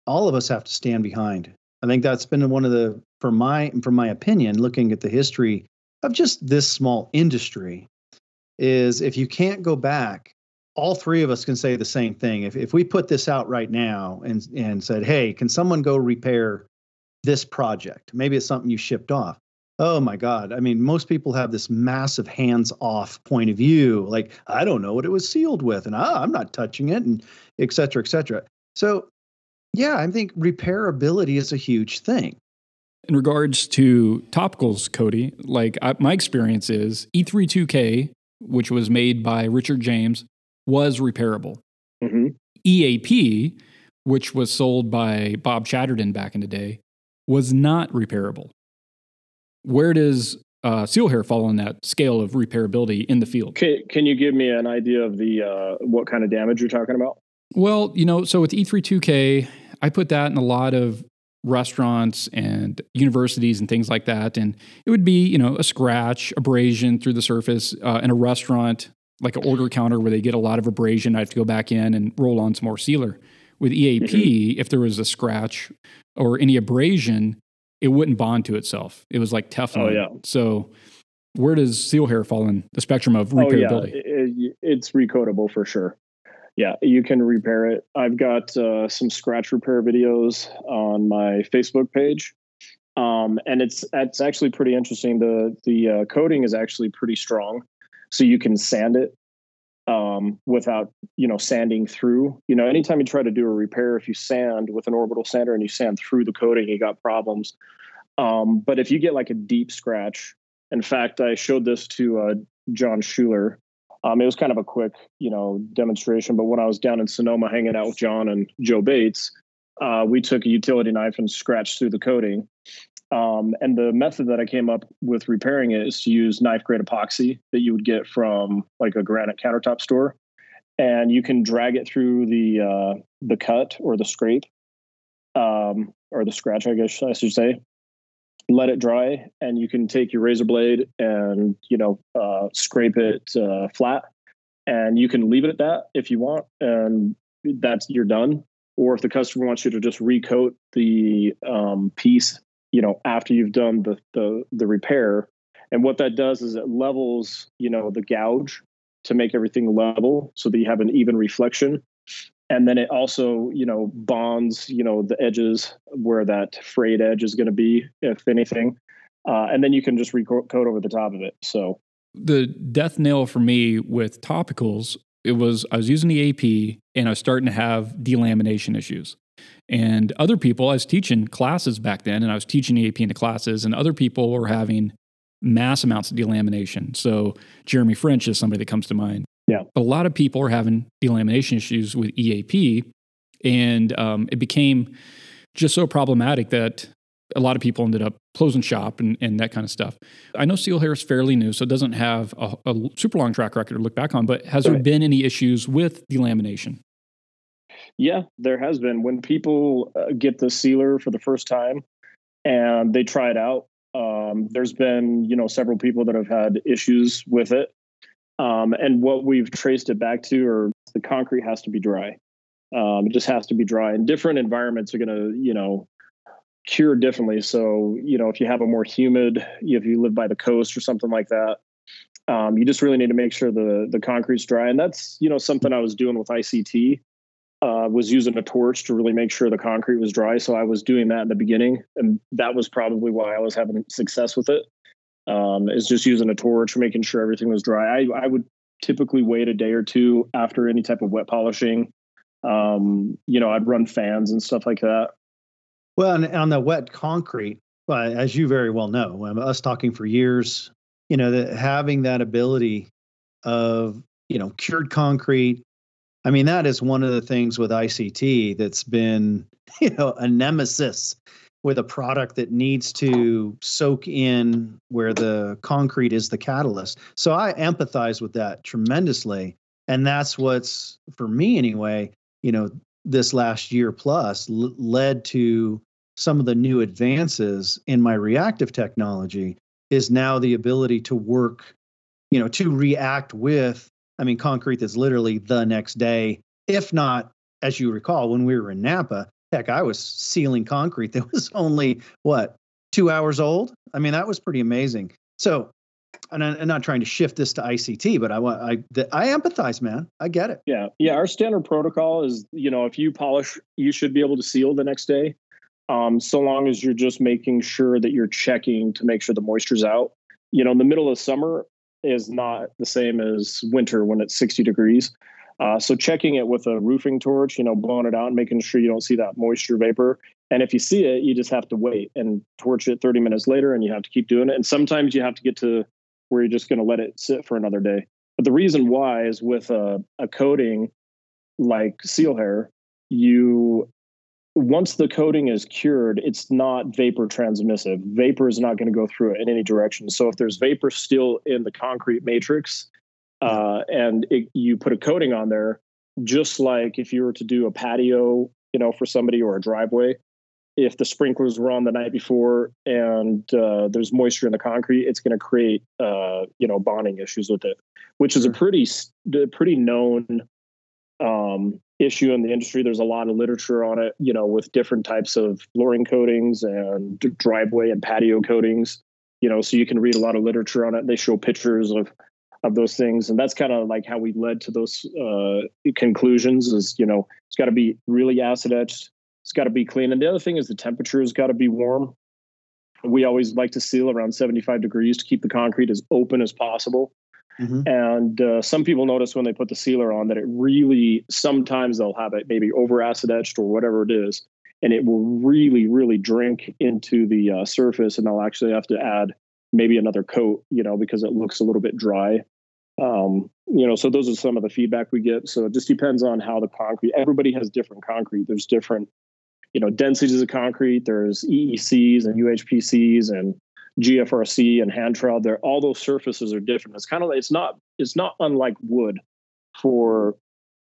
[SPEAKER 2] all of us have to stand behind. I think that's been one of the, for my, for my opinion, looking at the history of just this small industry, is if you can't go back, all three of us can say the same thing. If if we put this out right now and and said, hey, can someone go repair this project? Maybe it's something you shipped off. Oh my God. I mean, most people have this massive hands off point of view. Like, I don't know what it was sealed with, and ah, I'm not touching it, and et cetera, et cetera. So yeah, I think repairability is a huge thing.
[SPEAKER 1] In regards to topicals, Cody, like I, my experience is E32K, which was made by Richard James, was repairable. Mm-hmm. EAP, which was sold by Bob Chatterton back in the day, was not repairable. Where does uh, seal hair fall on that scale of repairability in the field?
[SPEAKER 3] Can, can you give me an idea of the uh, what kind of damage you're talking about?
[SPEAKER 1] Well, you know, so with E32K, I put that in a lot of restaurants and universities and things like that. And it would be, you know, a scratch, abrasion through the surface uh, in a restaurant, like an order counter where they get a lot of abrasion. I have to go back in and roll on some more sealer. With EAP, mm-hmm. if there was a scratch or any abrasion, it wouldn't bond to itself. It was like Teflon. Oh, yeah. So where does seal hair fall in the spectrum of repairability? Oh,
[SPEAKER 3] yeah. It, it's recoatable for sure yeah, you can repair it. I've got uh, some scratch repair videos on my Facebook page, um, and it's it's actually pretty interesting. The the uh, coating is actually pretty strong, so you can sand it um, without you know sanding through. You know, anytime you try to do a repair, if you sand with an orbital sander and you sand through the coating, you got problems. Um, but if you get like a deep scratch, in fact, I showed this to uh, John Schuler um, it was kind of a quick, you know, demonstration. But when I was down in Sonoma hanging out with John and Joe Bates, uh, we took a utility knife and scratched through the coating. Um, and the method that I came up with repairing it is to use knife grade epoxy that you would get from like a granite countertop store, and you can drag it through the uh, the cut or the scrape, um, or the scratch, I guess I should say, let it dry and you can take your razor blade and you know uh, scrape it uh, flat. And you can leave it at that if you want and that's you're done. Or if the customer wants you to just recoat the um, piece you know after you've done the, the the repair. And what that does is it levels you know the gouge to make everything level so that you have an even reflection and then it also you know bonds you know the edges where that frayed edge is going to be if anything. Uh, and then you can just recoat over the top of it. So
[SPEAKER 1] the death nail for me with topicals it was i was using the EAP and i was starting to have delamination issues. And other people i was teaching classes back then and i was teaching the EAP into classes and other people were having mass amounts of delamination. So jeremy french is somebody that comes to mind
[SPEAKER 3] yeah.
[SPEAKER 1] A lot of people are having delamination issues with EAP, and um, it became just so problematic that a lot of people ended up closing shop and, and that kind of stuff. I know Seal Hair is fairly new, so it doesn't have a, a super long track record to look back on, but has right. there been any issues with delamination?
[SPEAKER 3] Yeah, there has been. When people uh, get the sealer for the first time and they try it out, um, there's been you know several people that have had issues with it um, and what we've traced it back to, or the concrete has to be dry. Um, it just has to be dry. And different environments are going to, you know, cure differently. So, you know, if you have a more humid, if you live by the coast or something like that, um, you just really need to make sure the the concrete's dry. And that's, you know, something I was doing with ICT. Uh, was using a torch to really make sure the concrete was dry. So I was doing that in the beginning, and that was probably why I was having success with it um, is just using a torch, making sure everything was dry. I, I would typically wait a day or two after any type of wet polishing. Um, you know, I'd run fans and stuff like that.
[SPEAKER 2] Well, and on the wet concrete, well, as you very well know, um, us talking for years, you know, that having that ability of, you know, cured concrete, I mean, that is one of the things with ICT that's been, you know, a nemesis with a product that needs to soak in where the concrete is the catalyst. So I empathize with that tremendously. And that's what's, for me anyway, you know, this last year plus l- led to some of the new advances in my reactive technology is now the ability to work, you know, to react with, I mean, concrete that's literally the next day, if not, as you recall, when we were in Napa, heck, I was sealing concrete that was only what, two hours old? I mean, that was pretty amazing. So and I'm not trying to shift this to ICT, but I want I I empathize, man. I get it.
[SPEAKER 3] Yeah, yeah. Our standard protocol is, you know, if you polish, you should be able to seal the next day, um, so long as you're just making sure that you're checking to make sure the moisture's out. You know, in the middle of summer is not the same as winter when it's 60 degrees. Uh, so checking it with a roofing torch, you know, blowing it out and making sure you don't see that moisture vapor. And if you see it, you just have to wait and torch it 30 minutes later, and you have to keep doing it. And sometimes you have to get to where you're just going to let it sit for another day. But the reason why is with a, a coating like seal hair, you once the coating is cured, it's not vapor transmissive. Vapor is not going to go through it in any direction. So if there's vapor still in the concrete matrix, uh, and it, you put a coating on there, just like if you were to do a patio, you know, for somebody or a driveway, if the sprinklers were on the night before and uh, there's moisture in the concrete, it's going to create uh, you know bonding issues with it, which is a pretty pretty known um, issue in the industry. There's a lot of literature on it, you know, with different types of flooring coatings and driveway and patio coatings. You know, so you can read a lot of literature on it. They show pictures of of those things, and that's kind of like how we led to those uh, conclusions. Is you know, it's got to be really acid etched it's got to be clean. And the other thing is the temperature has got to be warm. We always like to seal around 75 degrees to keep the concrete as open as possible. Mm-hmm. And uh, some people notice when they put the sealer on that it really, sometimes they'll have it maybe over acid etched or whatever it is, and it will really, really drink into the uh, surface. And they'll actually have to add maybe another coat, you know, because it looks a little bit dry. Um, you know, so those are some of the feedback we get. So it just depends on how the concrete, everybody has different concrete. There's different you know densities of concrete. There's ECCs and UHPCs and GFRC and hand trowel. There, all those surfaces are different. It's kind of it's not it's not unlike wood for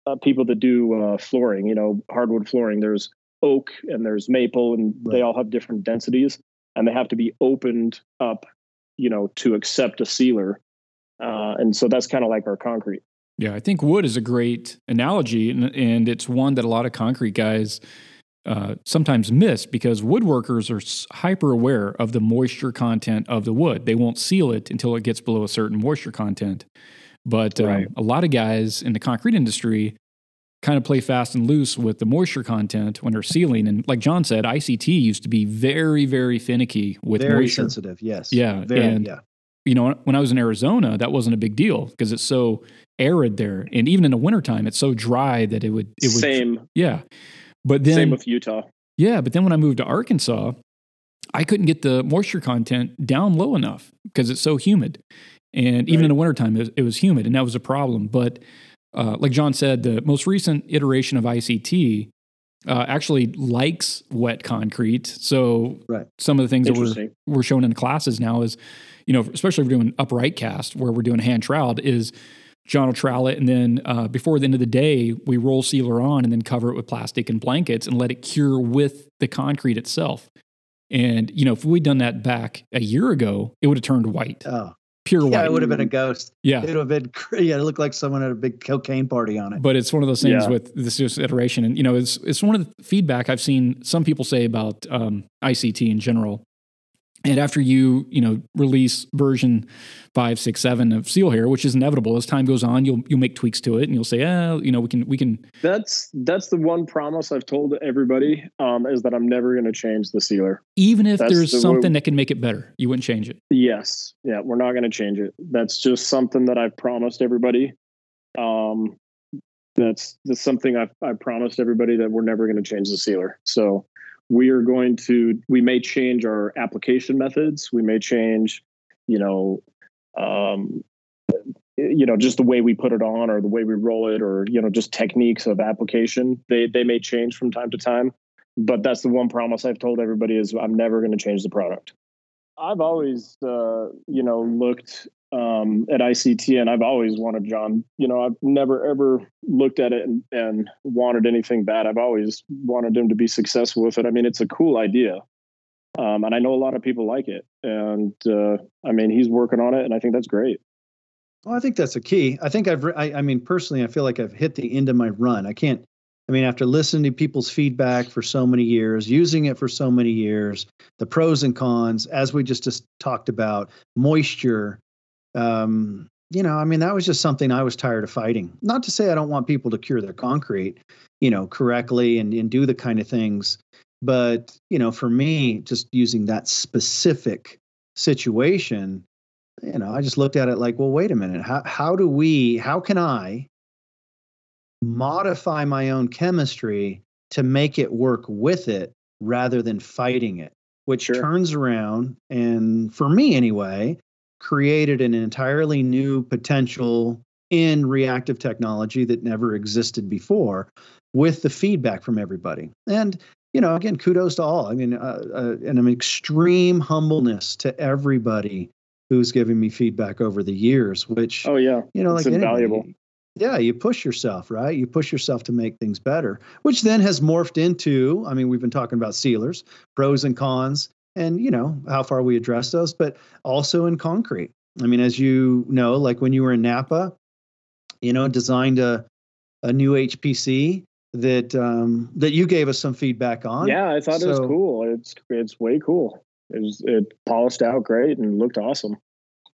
[SPEAKER 3] uh, people that do uh, flooring. You know, hardwood flooring. There's oak and there's maple, and right. they all have different densities, and they have to be opened up, you know, to accept a sealer. Uh, and so that's kind of like our concrete.
[SPEAKER 1] Yeah, I think wood is a great analogy, and, and it's one that a lot of concrete guys uh, sometimes miss because woodworkers are hyper aware of the moisture content of the wood. They won't seal it until it gets below a certain moisture content. But um, right. a lot of guys in the concrete industry kind of play fast and loose with the moisture content when they're sealing. And like John said, ICT used to be very, very finicky with
[SPEAKER 2] very
[SPEAKER 1] moisture.
[SPEAKER 2] sensitive. Yes.
[SPEAKER 1] Yeah.
[SPEAKER 2] Very,
[SPEAKER 1] and,
[SPEAKER 2] yeah.
[SPEAKER 1] You know, when I was in Arizona, that wasn't a big deal because it's so arid there, and even in the wintertime, it's so dry that it would. It would.
[SPEAKER 3] Same.
[SPEAKER 1] Yeah. But then
[SPEAKER 3] same with Utah.
[SPEAKER 1] Yeah, but then when I moved to Arkansas, I couldn't get the moisture content down low enough because it's so humid. And even right. in the wintertime, it was, it was humid, and that was a problem. But uh, like John said, the most recent iteration of ICT uh, actually likes wet concrete. So
[SPEAKER 2] right.
[SPEAKER 1] some of the things that we're, we're showing in the classes now is, you know, especially if we're doing upright cast where we're doing hand trowel, is John will trowel it, and then uh, before the end of the day, we roll sealer on and then cover it with plastic and blankets and let it cure with the concrete itself. And you know, if we'd done that back a year ago, it would have turned white.
[SPEAKER 2] Oh,
[SPEAKER 1] pure
[SPEAKER 2] yeah,
[SPEAKER 1] white.
[SPEAKER 2] it would have been a ghost.
[SPEAKER 1] Yeah,
[SPEAKER 2] it would have been. Yeah, it looked like someone had a big cocaine party on it.
[SPEAKER 1] But it's one of those things yeah. with this iteration, and you know, it's it's one of the feedback I've seen some people say about um, ICT in general and after you, you know, release version five, six, seven of Seal Hair, which is inevitable as time goes on, you'll you'll make tweaks to it, and you'll say, "Oh, you know, we can we can."
[SPEAKER 3] That's that's the one promise I've told everybody um, is that I'm never going to change the sealer,
[SPEAKER 1] even if that's there's the something way, that can make it better. You wouldn't change it.
[SPEAKER 3] Yes, yeah, we're not going to change it. That's just something that I've promised everybody. Um, that's that's something I've I promised everybody that we're never going to change the sealer. So we are going to we may change our application methods. We may change you know um, you know just the way we put it on or the way we roll it or you know just techniques of application. They they may change from time to time but that's the one promise i've told everybody is i'm never going to change the product. I've always uh, you know looked um, at ict and i've always wanted john you know i've never ever looked at it and, and wanted anything bad i've always wanted him to be successful with it i mean it's a cool idea um, and i know a lot of people like it and uh, i mean he's working on it and i think that's great
[SPEAKER 2] well, I think that's a key. I think I've, I, I mean, personally, I feel like I've hit the end of my run. I can't, I mean, after listening to people's feedback for so many years, using it for so many years, the pros and cons, as we just, just talked about, moisture, um, you know, I mean, that was just something I was tired of fighting. Not to say I don't want people to cure their concrete, you know, correctly and, and do the kind of things. But, you know, for me, just using that specific situation, you know, I just looked at it like, well, wait a minute. How, how do we, how can I modify my own chemistry to make it work with it rather than fighting it? Which sure. turns around and, for me anyway, created an entirely new potential in reactive technology that never existed before with the feedback from everybody. And you know, again, kudos to all. I mean, uh, uh, and an extreme humbleness to everybody who's giving me feedback over the years, which
[SPEAKER 3] oh yeah,
[SPEAKER 2] you know,
[SPEAKER 3] it's
[SPEAKER 2] like
[SPEAKER 3] invaluable.
[SPEAKER 2] Anyway, yeah, you push yourself, right? You push yourself to make things better, which then has morphed into. I mean, we've been talking about sealers, pros and cons, and you know how far we address those, but also in concrete. I mean, as you know, like when you were in Napa, you know, designed a a new HPC that um, that you gave us some feedback on.
[SPEAKER 3] Yeah, I thought so, it was cool. It's it's way cool. It was it polished out great and looked awesome.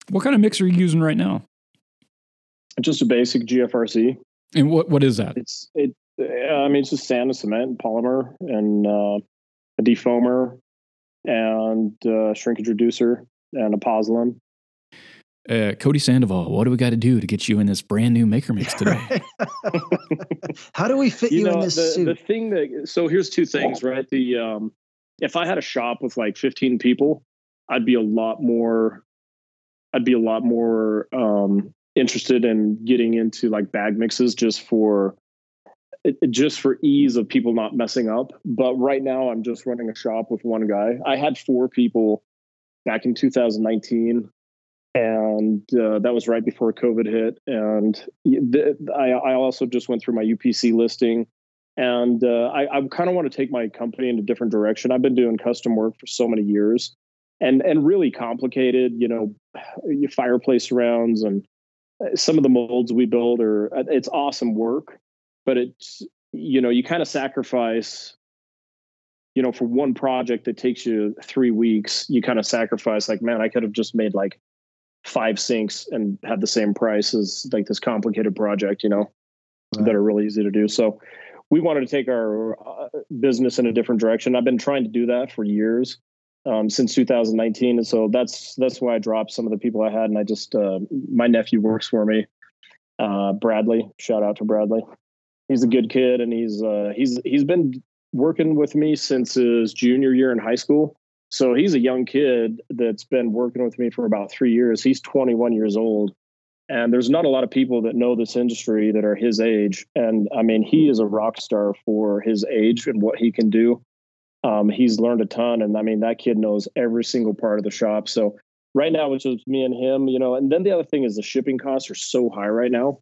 [SPEAKER 1] What kind of mix are you using right now?
[SPEAKER 3] Just a basic GFRC.
[SPEAKER 1] And what what is that?
[SPEAKER 3] It's it. I mean, it's just sand and cement, and polymer, and uh, a defoamer, and uh, shrinkage reducer, and a pozzolan.
[SPEAKER 1] Uh, Cody Sandoval, what do we got to do to get you in this brand new maker mix today?
[SPEAKER 2] How do we fit you, you know, in this
[SPEAKER 3] the,
[SPEAKER 2] suit?
[SPEAKER 3] The thing that so here's two things, right? The um, if I had a shop with like 15 people, I'd be a lot more I'd be a lot more um, interested in getting into like bag mixes just for just for ease of people not messing up. But right now, I'm just running a shop with one guy. I had four people back in 2019, and uh, that was right before COVID hit. And th- I, I also just went through my UPC listing and uh, I, I kind of want to take my company in a different direction. I've been doing custom work for so many years, and and really complicated. You know, fireplace rounds and uh, some of the molds we build are uh, it's awesome work, but it's you know you kind of sacrifice. You know, for one project that takes you three weeks, you kind of sacrifice. Like, man, I could have just made like five sinks and had the same price as like this complicated project. You know, right. that are really easy to do. So we wanted to take our uh, business in a different direction. I've been trying to do that for years, um, since 2019, and so that's that's why I dropped some of the people I had, and I just uh, my nephew works for me, uh, Bradley. Shout out to Bradley. He's a good kid, and he's uh, he's he's been working with me since his junior year in high school. So he's a young kid that's been working with me for about three years. He's 21 years old, and there's not a lot of people that know this industry that are his age. And I mean, he is a rock star for his age and what he can do. Um, he's learned a ton. And I mean, that kid knows every single part of the shop. So right now, it's just me and him, you know, and then the other thing is the shipping costs are so high right now.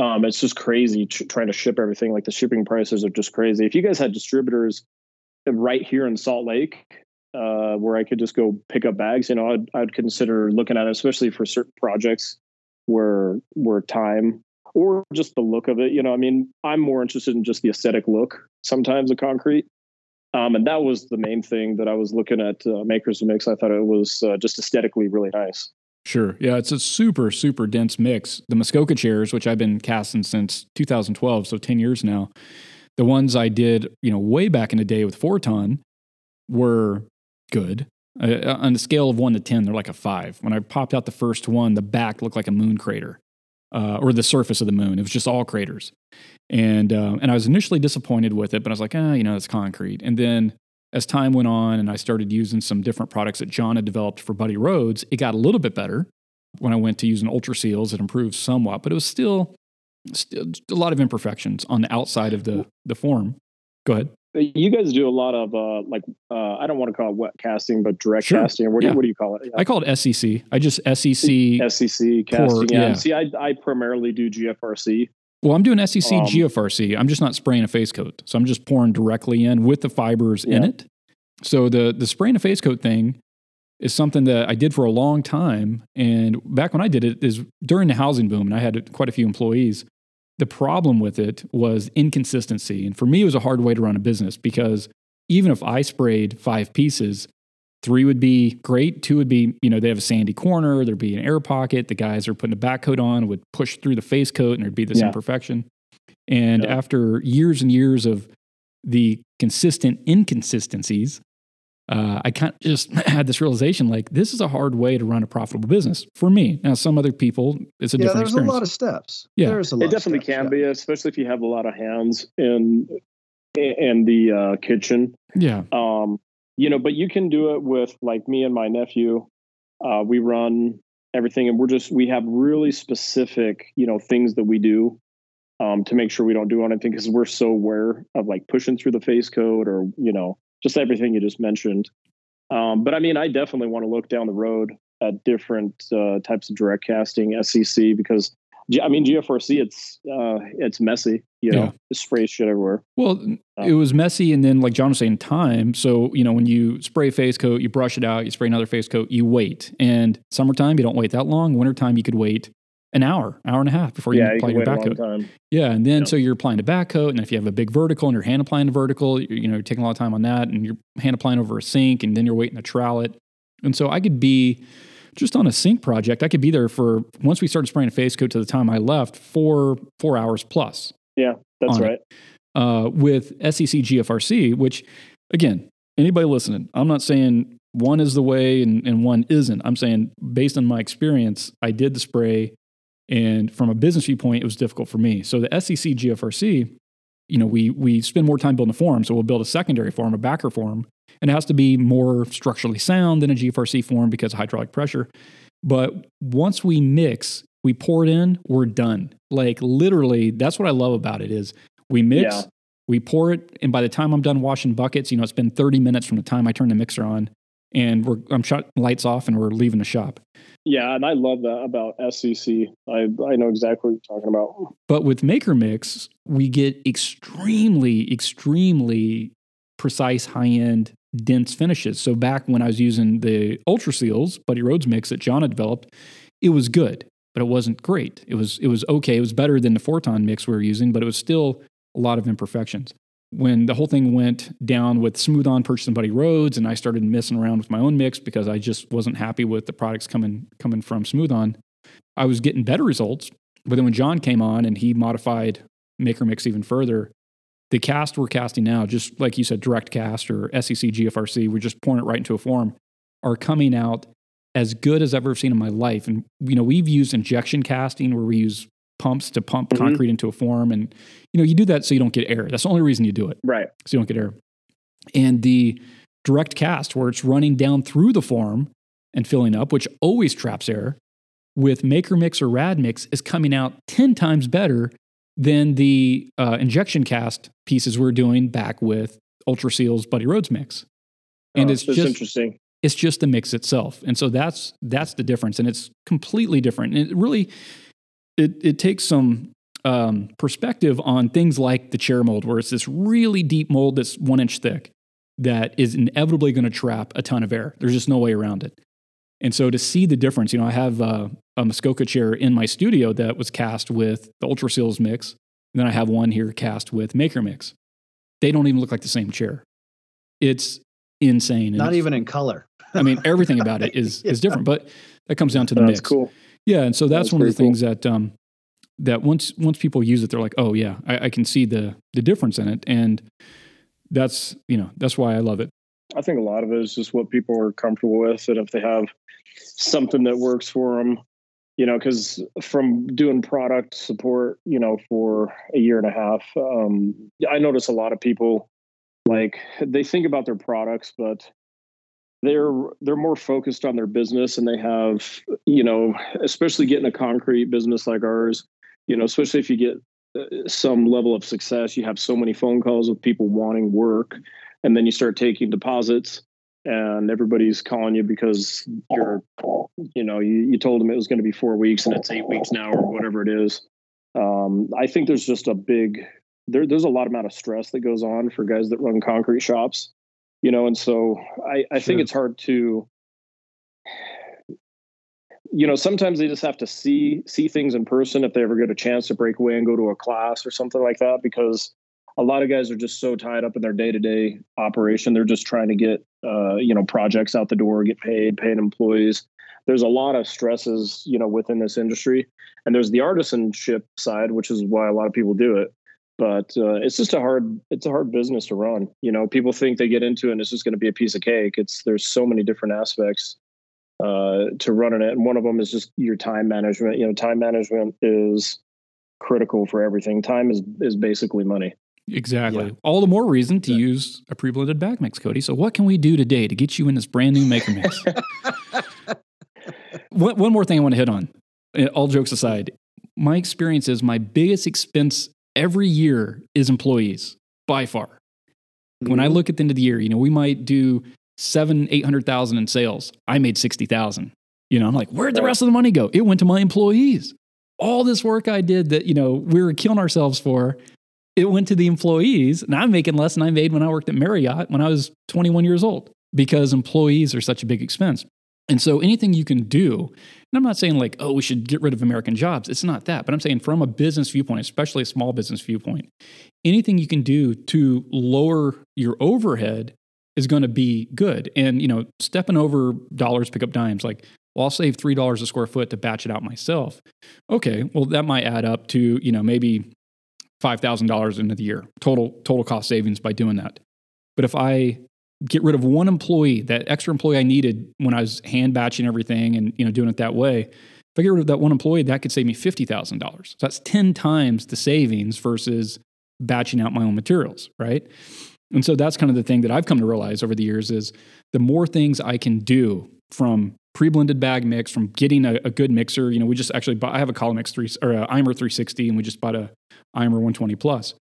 [SPEAKER 3] Um, it's just crazy tr- trying to ship everything. Like the shipping prices are just crazy. If you guys had distributors right here in Salt Lake, uh, where I could just go pick up bags, you know, I'd, I'd consider looking at it, especially for certain projects where where time or just the look of it. You know, I mean, I'm more interested in just the aesthetic look sometimes of concrete. Um, and that was the main thing that I was looking at uh, Makers Mix. I thought it was uh, just aesthetically really nice.
[SPEAKER 1] Sure. Yeah, it's a super, super dense mix. The Muskoka chairs, which I've been casting since 2012, so 10 years now, the ones I did, you know, way back in the day with Forton were good. Uh, uh, on the scale of one to 10, they're like a five. When I popped out the first one, the back looked like a moon crater uh, or the surface of the moon. It was just all craters. And, uh, and I was initially disappointed with it, but I was like, ah, you know, it's concrete. And then as time went on and I started using some different products that John had developed for Buddy Rhodes, it got a little bit better. when I went to using Ultra Seals, it improved somewhat, but it was still, still a lot of imperfections on the outside of the the form. Go ahead.
[SPEAKER 3] You guys do a lot of uh, like uh, I don't want to call it wet casting, but direct sure. casting. What, yeah. do, what do you call it? Yeah.
[SPEAKER 1] I call it SCC. I just SCC
[SPEAKER 3] SCC casting. Yeah. yeah. See, I I primarily do GFRC.
[SPEAKER 1] Well, I'm doing SCC um, GFRC. I'm just not spraying a face coat, so I'm just pouring directly in with the fibers yeah. in it. So the the spraying a face coat thing is something that I did for a long time. And back when I did it is during the housing boom, and I had quite a few employees. The problem with it was inconsistency. And for me, it was a hard way to run a business because even if I sprayed five pieces, three would be great. Two would be, you know, they have a sandy corner, there'd be an air pocket. The guys are putting a back coat on, would push through the face coat, and there'd be this yeah. imperfection. And yeah. after years and years of the consistent inconsistencies, uh, I kind of just had this realization like this is a hard way to run a profitable business for me. Now, some other people, it's a
[SPEAKER 2] yeah,
[SPEAKER 1] different
[SPEAKER 2] there's
[SPEAKER 1] experience.
[SPEAKER 2] a lot of steps. Yeah, there's a lot
[SPEAKER 3] it definitely
[SPEAKER 2] steps,
[SPEAKER 3] can yeah. be, especially if you have a lot of hands in in the uh, kitchen.
[SPEAKER 1] Yeah.
[SPEAKER 3] Um, you know, but you can do it with like me and my nephew. Uh, we run everything, and we're just we have really specific, you know, things that we do um, to make sure we don't do anything because we're so aware of like pushing through the face code or you know just everything you just mentioned. Um, but I mean, I definitely want to look down the road at different uh, types of direct casting, SCC, because I mean, GFRC, it's uh, it's messy. You know, yeah. it sprays shit everywhere.
[SPEAKER 1] Well, um, it was messy, and then like John was saying, time. So you know, when you spray face coat, you brush it out, you spray another face coat, you wait. And summertime, you don't wait that long. Wintertime, you could wait an hour, hour and a half before you yeah, apply you your back coat. Time. Yeah, and then so you're applying a back coat, and if you have a big vertical and you're hand applying a vertical, you're, you know, you're taking a lot of time on that, and you're hand applying over a sink, and then you're waiting to trowel it. And so I could be just on a sink project. I could be there for once we started spraying a face coat to the time I left, four four hours plus.
[SPEAKER 3] Yeah, that's right.
[SPEAKER 1] Uh, with SCC GFRC, which again, anybody listening, I'm not saying one is the way and, and one isn't. I'm saying based on my experience, I did the spray and from a business viewpoint, it was difficult for me. So the SCC GFRC, you know, we we spend more time building a form, so we'll build a secondary form, a backer form, and it has to be more structurally sound than a GFRC form because of hydraulic pressure. But once we mix, we pour it in, we're done. Like literally, that's what I love about it is we mix, yeah. we pour it, and by the time I'm done washing buckets, you know, it's been 30 minutes from the time I turn the mixer on, and we're I'm shut lights off and we're leaving the shop.
[SPEAKER 3] Yeah, and I love that about SCC. I I know exactly what you're talking about.
[SPEAKER 1] But with Maker Mix, we get extremely, extremely precise, high end, dense finishes. So back when I was using the Ultra Seals, Buddy Rhodes mix that John had developed, it was good, but it wasn't great. It was it was okay. It was better than the Forton mix we were using, but it was still a lot of imperfections when the whole thing went down with Smooth On purchasing Buddy Rhodes, and I started messing around with my own mix because I just wasn't happy with the products coming coming from Smooth On, I was getting better results. But then when John came on and he modified Maker Mix even further, the cast we're casting now, just like you said, direct cast or SCC GFRC, we're just pouring it right into a form, are coming out as good as I've ever seen in my life. And you know, we've used injection casting where we use pumps to pump mm-hmm. concrete into a form. And, you know, you do that so you don't get air. That's the only reason you do it.
[SPEAKER 3] Right.
[SPEAKER 1] So you don't get air. And the direct cast, where it's running down through the form and filling up, which always traps air, with Maker Mix or Rad Mix is coming out 10 times better than the uh, injection cast pieces we're doing back with Ultra Seals Buddy Rhodes mix.
[SPEAKER 3] And oh, it's just interesting.
[SPEAKER 1] It's just the mix itself. And so that's that's the difference. And it's completely different. And it really it, it takes some um, perspective on things like the chair mold, where it's this really deep mold that's one inch thick that is inevitably going to trap a ton of air. There's just no way around it. And so to see the difference, you know, I have uh, a Muskoka chair in my studio that was cast with the Ultra Seals mix. And then I have one here cast with Maker Mix. They don't even look like the same chair. It's insane.
[SPEAKER 2] Not even in color.
[SPEAKER 1] I mean, everything about it is yeah. is different, but that comes down to the
[SPEAKER 3] that's
[SPEAKER 1] mix.
[SPEAKER 3] cool.
[SPEAKER 1] Yeah, and so that's, that's one of the things cool. that um, that once once people use it, they're like, oh yeah, I, I, can see the the difference in it, and that's you know that's why I love it.
[SPEAKER 3] I think a lot of it is just what people are comfortable with, and if they have something that works for them, you know, because from doing product support, you know, for a year and a half, um, I notice a lot of people like they think about their products, but they're they're more focused on their business and they have you know especially getting a concrete business like ours you know especially if you get uh, some level of success you have so many phone calls with people wanting work and then you start taking deposits and everybody's calling you because you're you know you, you told them it was going to be four weeks and it's eight weeks now or whatever it is um, i think there's just a big there, there's a lot amount of stress that goes on for guys that run concrete shops you know and so i, I sure. think it's hard to you know sometimes they just have to see see things in person if they ever get a chance to break away and go to a class or something like that because a lot of guys are just so tied up in their day-to-day operation. They're just trying to get uh, you know projects out the door get paid paying employees. There's a lot of stresses you know within this industry. And there's the artisanship side which is why a lot of people do it. But uh, it's just a hard it's a hard business to run. You know people think they get into it and it's just going to be a piece of cake. It's there's so many different aspects uh, to running it. And one of them is just your time management. You know time management is critical for everything. Time is is basically money
[SPEAKER 1] Exactly. Yeah. All the more reason to yeah. use a pre-blended bag mix, Cody. So, what can we do today to get you in this brand new maker mix? one, one more thing I want to hit on. Eh, all jokes aside, my experience is my biggest expense every year is employees by far. Mm-hmm. When I mm-hmm. look at the end of the year, you know, we might do seven, eight hundred thousand in sales. I made sixty thousand. You know, I'm like, where'd the rest of the money go? It went to my employees. All this work I did that, you know, we were killing ourselves for it went to the employees. And I'm making less than I made when I worked at Marriott when I was 21 years old because employees are such a big expense. And so anything you can do, and I'm not saying like, oh, we should get rid of American jobs. It's not that. But I'm saying from a business viewpoint, especially a small business viewpoint, anything you can do to lower your overhead is going to be good. And, you know, stepping over dollars, pick up dimes, like, well, I'll save $3 a square foot to batch it out myself. Okay, well, that might add up to, you know, maybe $5,000 into the year, total, total cost savings by doing that. But if I get rid of one employee, that extra employee I needed when I was hand batching everything and you know doing it that way, if I get rid of that one employee, that could save me $50,000. So that's 10 times the savings versus batching out my own materials, right? And so that's kind of the thing that I've come to realize over the years is the more things I can do from pre-blended bag mix, from getting a, a good mixer. You know, we just actually bought, I have a Collomix three or a Imer 360, and we just bought a Imer 120 plus.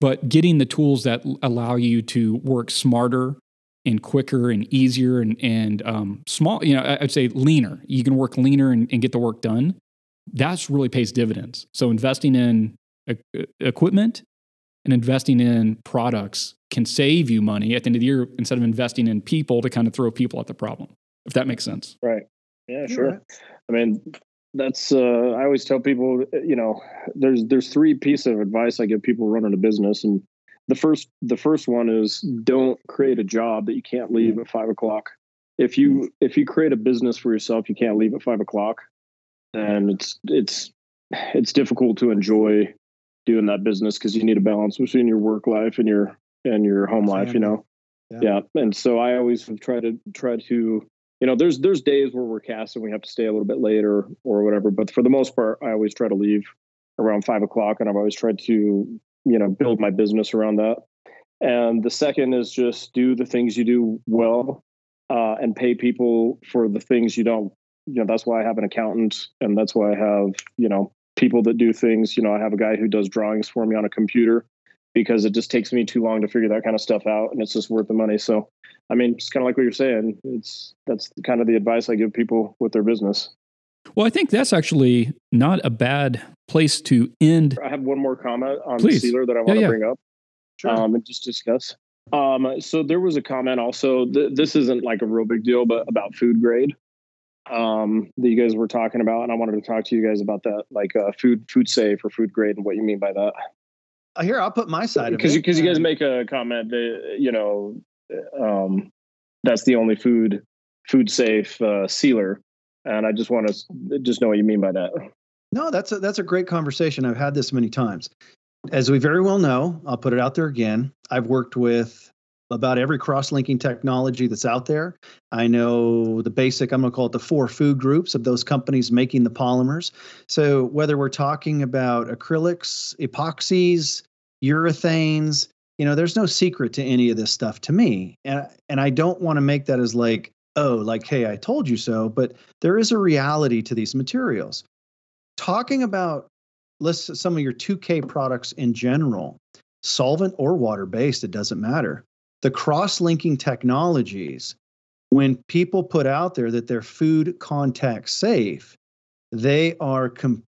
[SPEAKER 1] But getting the tools that allow you to work smarter and quicker and easier and and um, small, you know, I'd say leaner. You can work leaner and, and get the work done. That's really pays dividends. So investing in equipment and investing in products can save you money at the end of the year instead of investing in people to kind of throw people at the problem if that makes sense.
[SPEAKER 3] Right. Yeah, sure. Right. I mean, that's uh, I always tell people, you know, there's there's three pieces of advice I give people running a business, and the first the first one is don't create a job that you can't leave mm-hmm. at five o'clock. If you if you create a business for yourself, you can't leave at five o'clock, then it's it's it's difficult to enjoy doing that business because you need a balance between your work life and your and your home life. You know, yeah. yeah. And so I always try to try to you know, there's there's days where we're cast and we have to stay a little bit later or whatever. But for the most part, I always try to leave around five o'clock, and I've always tried to, you know, build my business around that. And the second is just do the things you do well, uh, and pay people for the things you don't. You know, that's why I have an accountant, and that's why I have you know people that do things. You know, I have a guy who does drawings for me on a computer because it just takes me too long to figure that kind of stuff out, and it's just worth the money. So I mean, it's kind of like what you're saying. It's that's kind of the advice I give people with their business.
[SPEAKER 1] Well, I think that's actually not a bad place to end.
[SPEAKER 3] I have one more comment on Please. the sealer that I want yeah, to yeah. bring up sure. um, and just discuss. Um, so there was a comment also. Th- this isn't like a real big deal, but about food grade um, that you guys were talking about, and I wanted to talk to you guys about that, like uh, food food safe or food grade, and what you mean by that.
[SPEAKER 2] Here, I'll put my side
[SPEAKER 3] because because you guys make a comment that you know um, that's the only food food safe uh, sealer. And I just want to just know what you mean by that.
[SPEAKER 2] No, that's a, that's a great conversation. I've had this many times. As we very well know, I'll put it out there again. I've worked with about every cross-linking technology that's out there. I know the basic, I'm going to call it the four food groups of those companies making the polymers. So whether we're talking about acrylics, epoxies, urethanes, you know there's no secret to any of this stuff to me and and i don't want to make that as like oh, like, hey, I told you so, but there is a reality to these materials. Talking about let's some of your 2K products in general, solvent or water based, it doesn't matter. The cross linking technologies, when people put out there that they're food contact safe, they are com-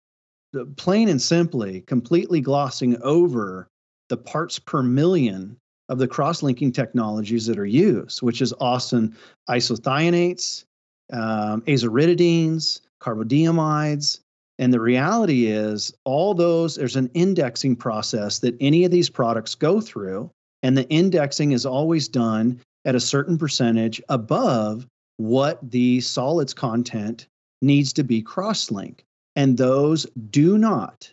[SPEAKER 2] plain and simply completely glossing over the parts per million of the cross-linking technologies that are used, which is often isothionates, um, aziridines, carbodiimides. And the reality is, all those, there's an indexing process that any of these products go through. And the indexing is always done at a certain percentage above what the solids content needs to be cross linked. And those do not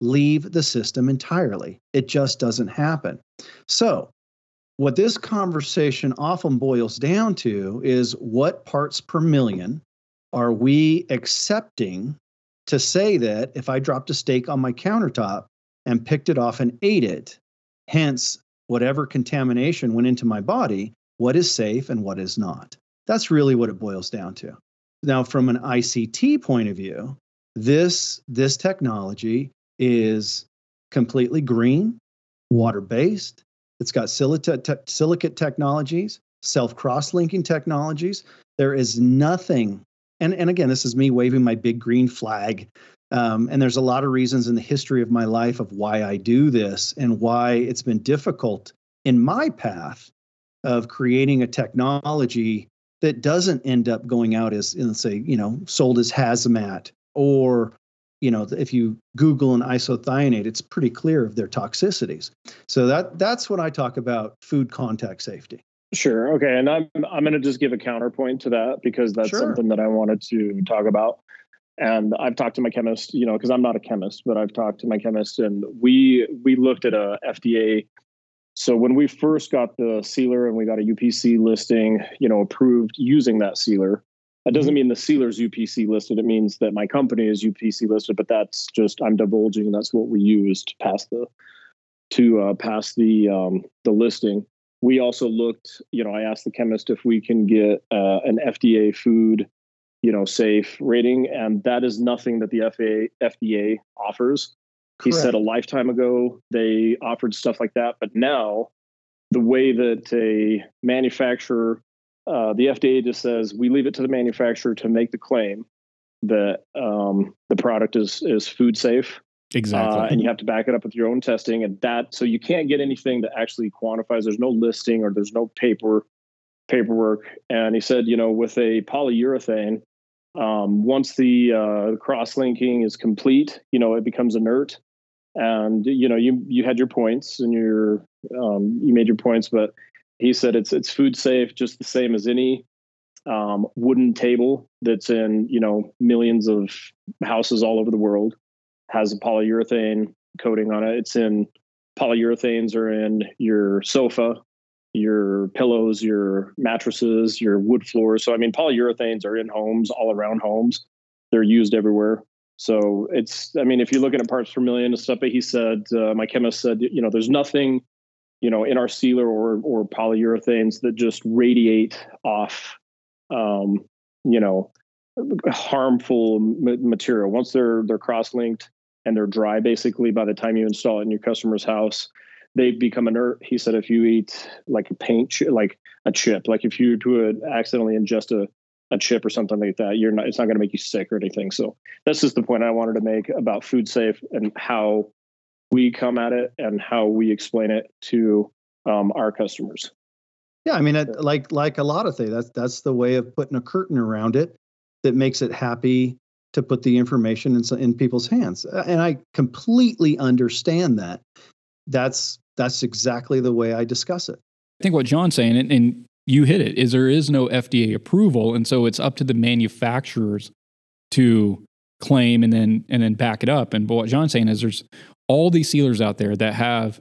[SPEAKER 2] leave the system entirely. It just doesn't happen. So, what this conversation often boils down to is what parts per million are we accepting to say that if I dropped a steak on my countertop and picked it off and ate it, hence whatever contamination went into my body, what is safe and what is not? That's really what it boils down to. Now, from an ICT point of view, this, this technology is completely green, water based. It's got silicate, te- silicate technologies, self cross linking technologies. There is nothing, and, and again, this is me waving my big green flag. Um, and there's a lot of reasons in the history of my life of why I do this and why it's been difficult in my path of creating a technology that doesn't end up going out as, let's say, you know, sold as hazmat or you know if you google an isothianate it's pretty clear of their toxicities. So that that's when i talk about food contact safety.
[SPEAKER 3] Sure okay and i'm i'm going to just give a counterpoint to that because that's sure. something that i wanted to talk about. And i've talked to my chemist you know because i'm not a chemist but i've talked to my chemist and we we looked at a fda so when we first got the sealer and we got a upc listing you know approved using that sealer that doesn't mean the sealer's UPC listed. It means that my company is UPC listed, but that's just I'm divulging. That's what we used to pass the to uh, pass the um, the listing. We also looked. You know, I asked the chemist if we can get uh, an FDA food, you know, safe rating, and that is nothing that the FA, FDA offers. Correct. He said a lifetime ago they offered stuff like that, but now the way that a manufacturer uh, the FDA just says we leave it to the manufacturer to make the claim that um, the product is is food safe.
[SPEAKER 1] Exactly. Uh,
[SPEAKER 3] and you have to back it up with your own testing, and that so you can't get anything that actually quantifies. There's no listing or there's no paper paperwork. And he said, you know, with a polyurethane, um, once the uh, cross linking is complete, you know, it becomes inert. And you know, you you had your points and your um, you made your points, but he said it's it's food safe, just the same as any um, wooden table that's in you know millions of houses all over the world. Has a polyurethane coating on it. It's in polyurethanes are in your sofa, your pillows, your mattresses, your wood floors. So I mean, polyurethanes are in homes all around homes. They're used everywhere. So it's, I mean, if you're looking at parts per million and stuff, but he said, uh, my chemist said, you know, there's nothing you know, in our sealer or or polyurethanes that just radiate off, um, you know, harmful material. Once they're they're cross linked and they're dry, basically, by the time you install it in your customer's house, they become inert. He said if you eat like a paint, ch- like a chip, like if you would accidentally ingest a a chip or something like that, you're not. It's not going to make you sick or anything. So that's just the point I wanted to make about food safe and how we come at it and how we explain it to um, our customers.
[SPEAKER 2] Yeah, I mean, it, like like a lot of things, that's that's the way of putting a curtain around it that makes it happy to put the information in in people's hands. And I completely understand that. That's that's exactly the way I discuss it.
[SPEAKER 1] I think what John's saying, and, and you hit it, is there is no FDA approval, and so it's up to the manufacturers to claim and then and then back it up. And what John's saying is there's all these sealers out there that have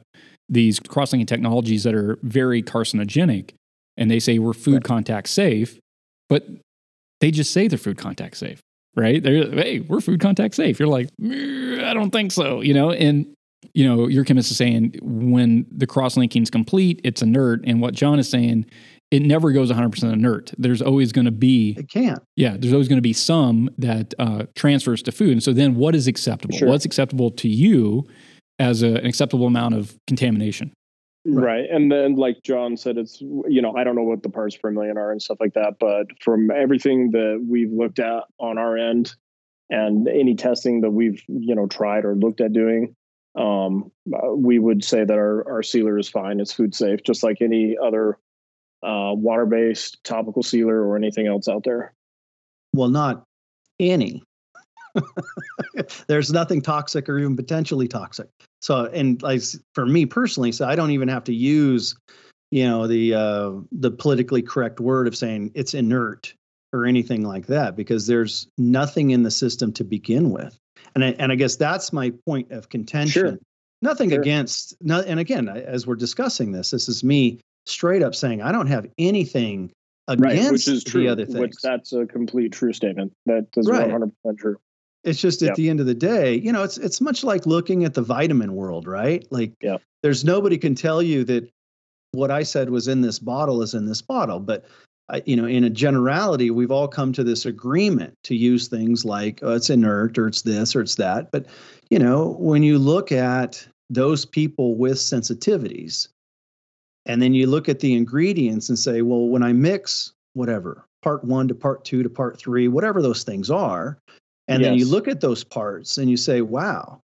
[SPEAKER 1] these cross-linking technologies that are very carcinogenic and they say we're food right. contact safe but they just say they're food contact safe right? They're hey we're food contact safe. You're like i don't think so you know? And you know your chemist is saying when the cross-linking is complete it's inert. And what john is saying it never goes 100% inert. There's always going to be
[SPEAKER 2] It can't.
[SPEAKER 1] yeah, there's always going to be some that uh, transfers to food. And so then what is acceptable?
[SPEAKER 3] Sure.
[SPEAKER 1] What's acceptable to you as a, an acceptable amount of contamination?
[SPEAKER 3] Right. And then, like John said, it's, you know, I don't know what the parts per million are and stuff like that, but from everything that we've looked at on our end and any testing that we've, you know, tried or looked at doing, um, uh, we would say that our, our sealer is fine. It's food safe, just like any other uh, water based topical sealer or anything else out there.
[SPEAKER 2] Well, not any. There's nothing toxic or even potentially toxic. So, and like for me personally, so I don't even have to use, you know, the uh, the politically correct word of saying it's inert or anything like that because there's nothing in the system to begin with. And I, and I guess that's my point of contention. Nothing
[SPEAKER 3] Sure.
[SPEAKER 2] against. No, and again, as we're discussing this, this is me straight up saying I don't have anything against
[SPEAKER 3] Right. Which is true.
[SPEAKER 2] the other
[SPEAKER 3] Which
[SPEAKER 2] things.
[SPEAKER 3] that's a complete true statement. That is
[SPEAKER 2] Right.
[SPEAKER 3] 100% true.
[SPEAKER 2] It's just at
[SPEAKER 3] Yep.
[SPEAKER 2] the end of the day, you know, it's it's much like looking at the vitamin world, right? Like
[SPEAKER 3] Yep.
[SPEAKER 2] there's nobody can tell you that what I said was in this bottle is in this bottle, but I, you know, in a generality, we've all come to this agreement to use things like oh, it's inert or it's this or it's that. But you know, when you look at those people with sensitivities, and then you look at the ingredients and say, well, when I mix whatever part one to part two to part three, whatever those things are, and then you look at those parts and you say, wow,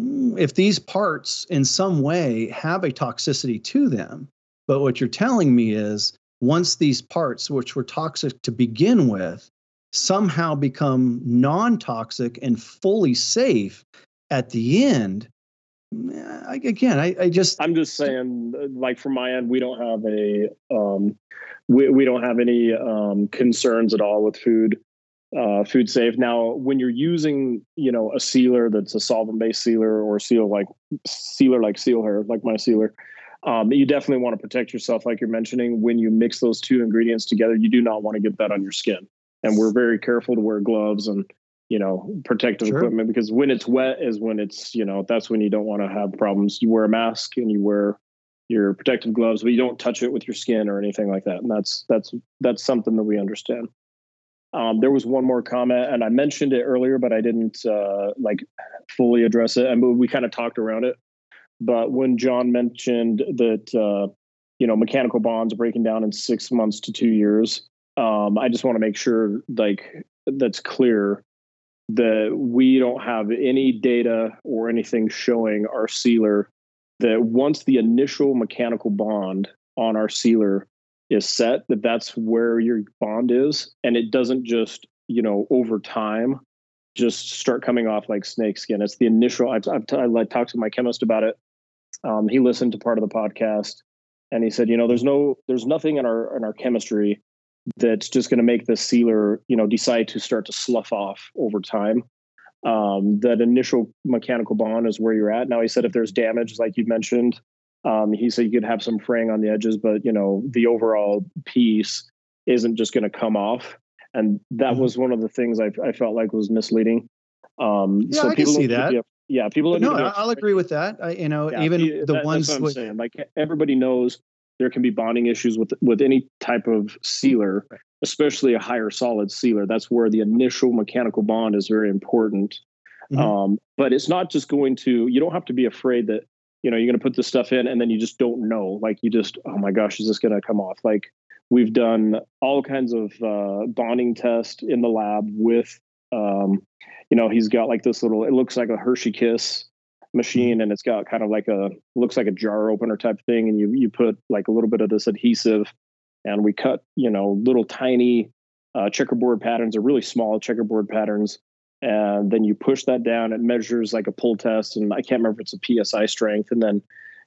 [SPEAKER 2] mm, if these parts in some way have a toxicity to them, but what you're telling me is once these parts, which were toxic to begin with, somehow become non toxic and fully safe at the end, I, again, I, I just,
[SPEAKER 3] I'm just saying, like from my end, we don't have a, um, we, we don't have any um, concerns at all with food, uh, food safe. Now, when you're using, you know, a sealer that's a solvent-based sealer or seal like sealer like seal hair, like my sealer, um, you definitely want to protect yourself, like you're mentioning. When you mix those two ingredients together, you do not want to get that on your skin, and we're very careful to wear gloves and you know protective
[SPEAKER 2] Sure.
[SPEAKER 3] equipment because when it's wet is when it's you know that's when you don't want to have problems. You wear a mask and you wear your protective gloves but you don't touch it with your skin or anything like that and that's that's that's something that we understand. Um, there was one more comment and i mentioned it earlier but i didn't uh, like fully address it and we kind of talked around it. But when john mentioned that uh, you know mechanical bonds breaking down in six months to two years um, i just want to make sure like that's clear that we don't have any data or anything showing our sealer that once the initial mechanical bond on our sealer is set that that's where your bond is. And it doesn't just you know over time just start coming off like snake skin. It's the initial i've, I've t- I like talked to my chemist about it. Um, he listened to part of the podcast and he said you know there's no there's nothing in our in our chemistry that's just going to make the sealer, you know, decide to start to slough off over time. Um, that initial mechanical bond is where you're at. Now, he said if there's damage, like you mentioned, um, he said you could have some fraying on the edges, but you know, the overall piece isn't just going to come off. And that
[SPEAKER 2] Mhm.
[SPEAKER 3] was one of the things I, I felt like was misleading. Um,
[SPEAKER 2] Yeah, I can see
[SPEAKER 3] don't need to
[SPEAKER 2] that.
[SPEAKER 3] yeah, people
[SPEAKER 2] no,
[SPEAKER 3] need to be
[SPEAKER 2] I- I'll agree with that. I, you know,
[SPEAKER 3] Yeah,
[SPEAKER 2] even the
[SPEAKER 3] that-
[SPEAKER 2] ones
[SPEAKER 3] That's what I'm
[SPEAKER 2] with,
[SPEAKER 3] saying. Like everybody knows there can be bonding issues with with any type of sealer, especially a higher solid sealer. That's where the initial mechanical bond is very important.
[SPEAKER 2] Mhm.
[SPEAKER 3] Um, but it's not just going to. You don't have to be afraid that you know you're going to put this stuff in and then you just don't know. Like you just, oh my gosh, is this going to come off? Like we've done all kinds of uh, bonding tests in the lab with. Um, you know, he's got like this little. It looks like a Hershey Kiss machine and it's got kind of like a looks like a jar opener type thing and you you put like a little bit of this adhesive and we cut you know little tiny uh, checkerboard patterns or really small checkerboard patterns. And then you push that down it measures like a pull test and i can't remember if it's a psi strength. And then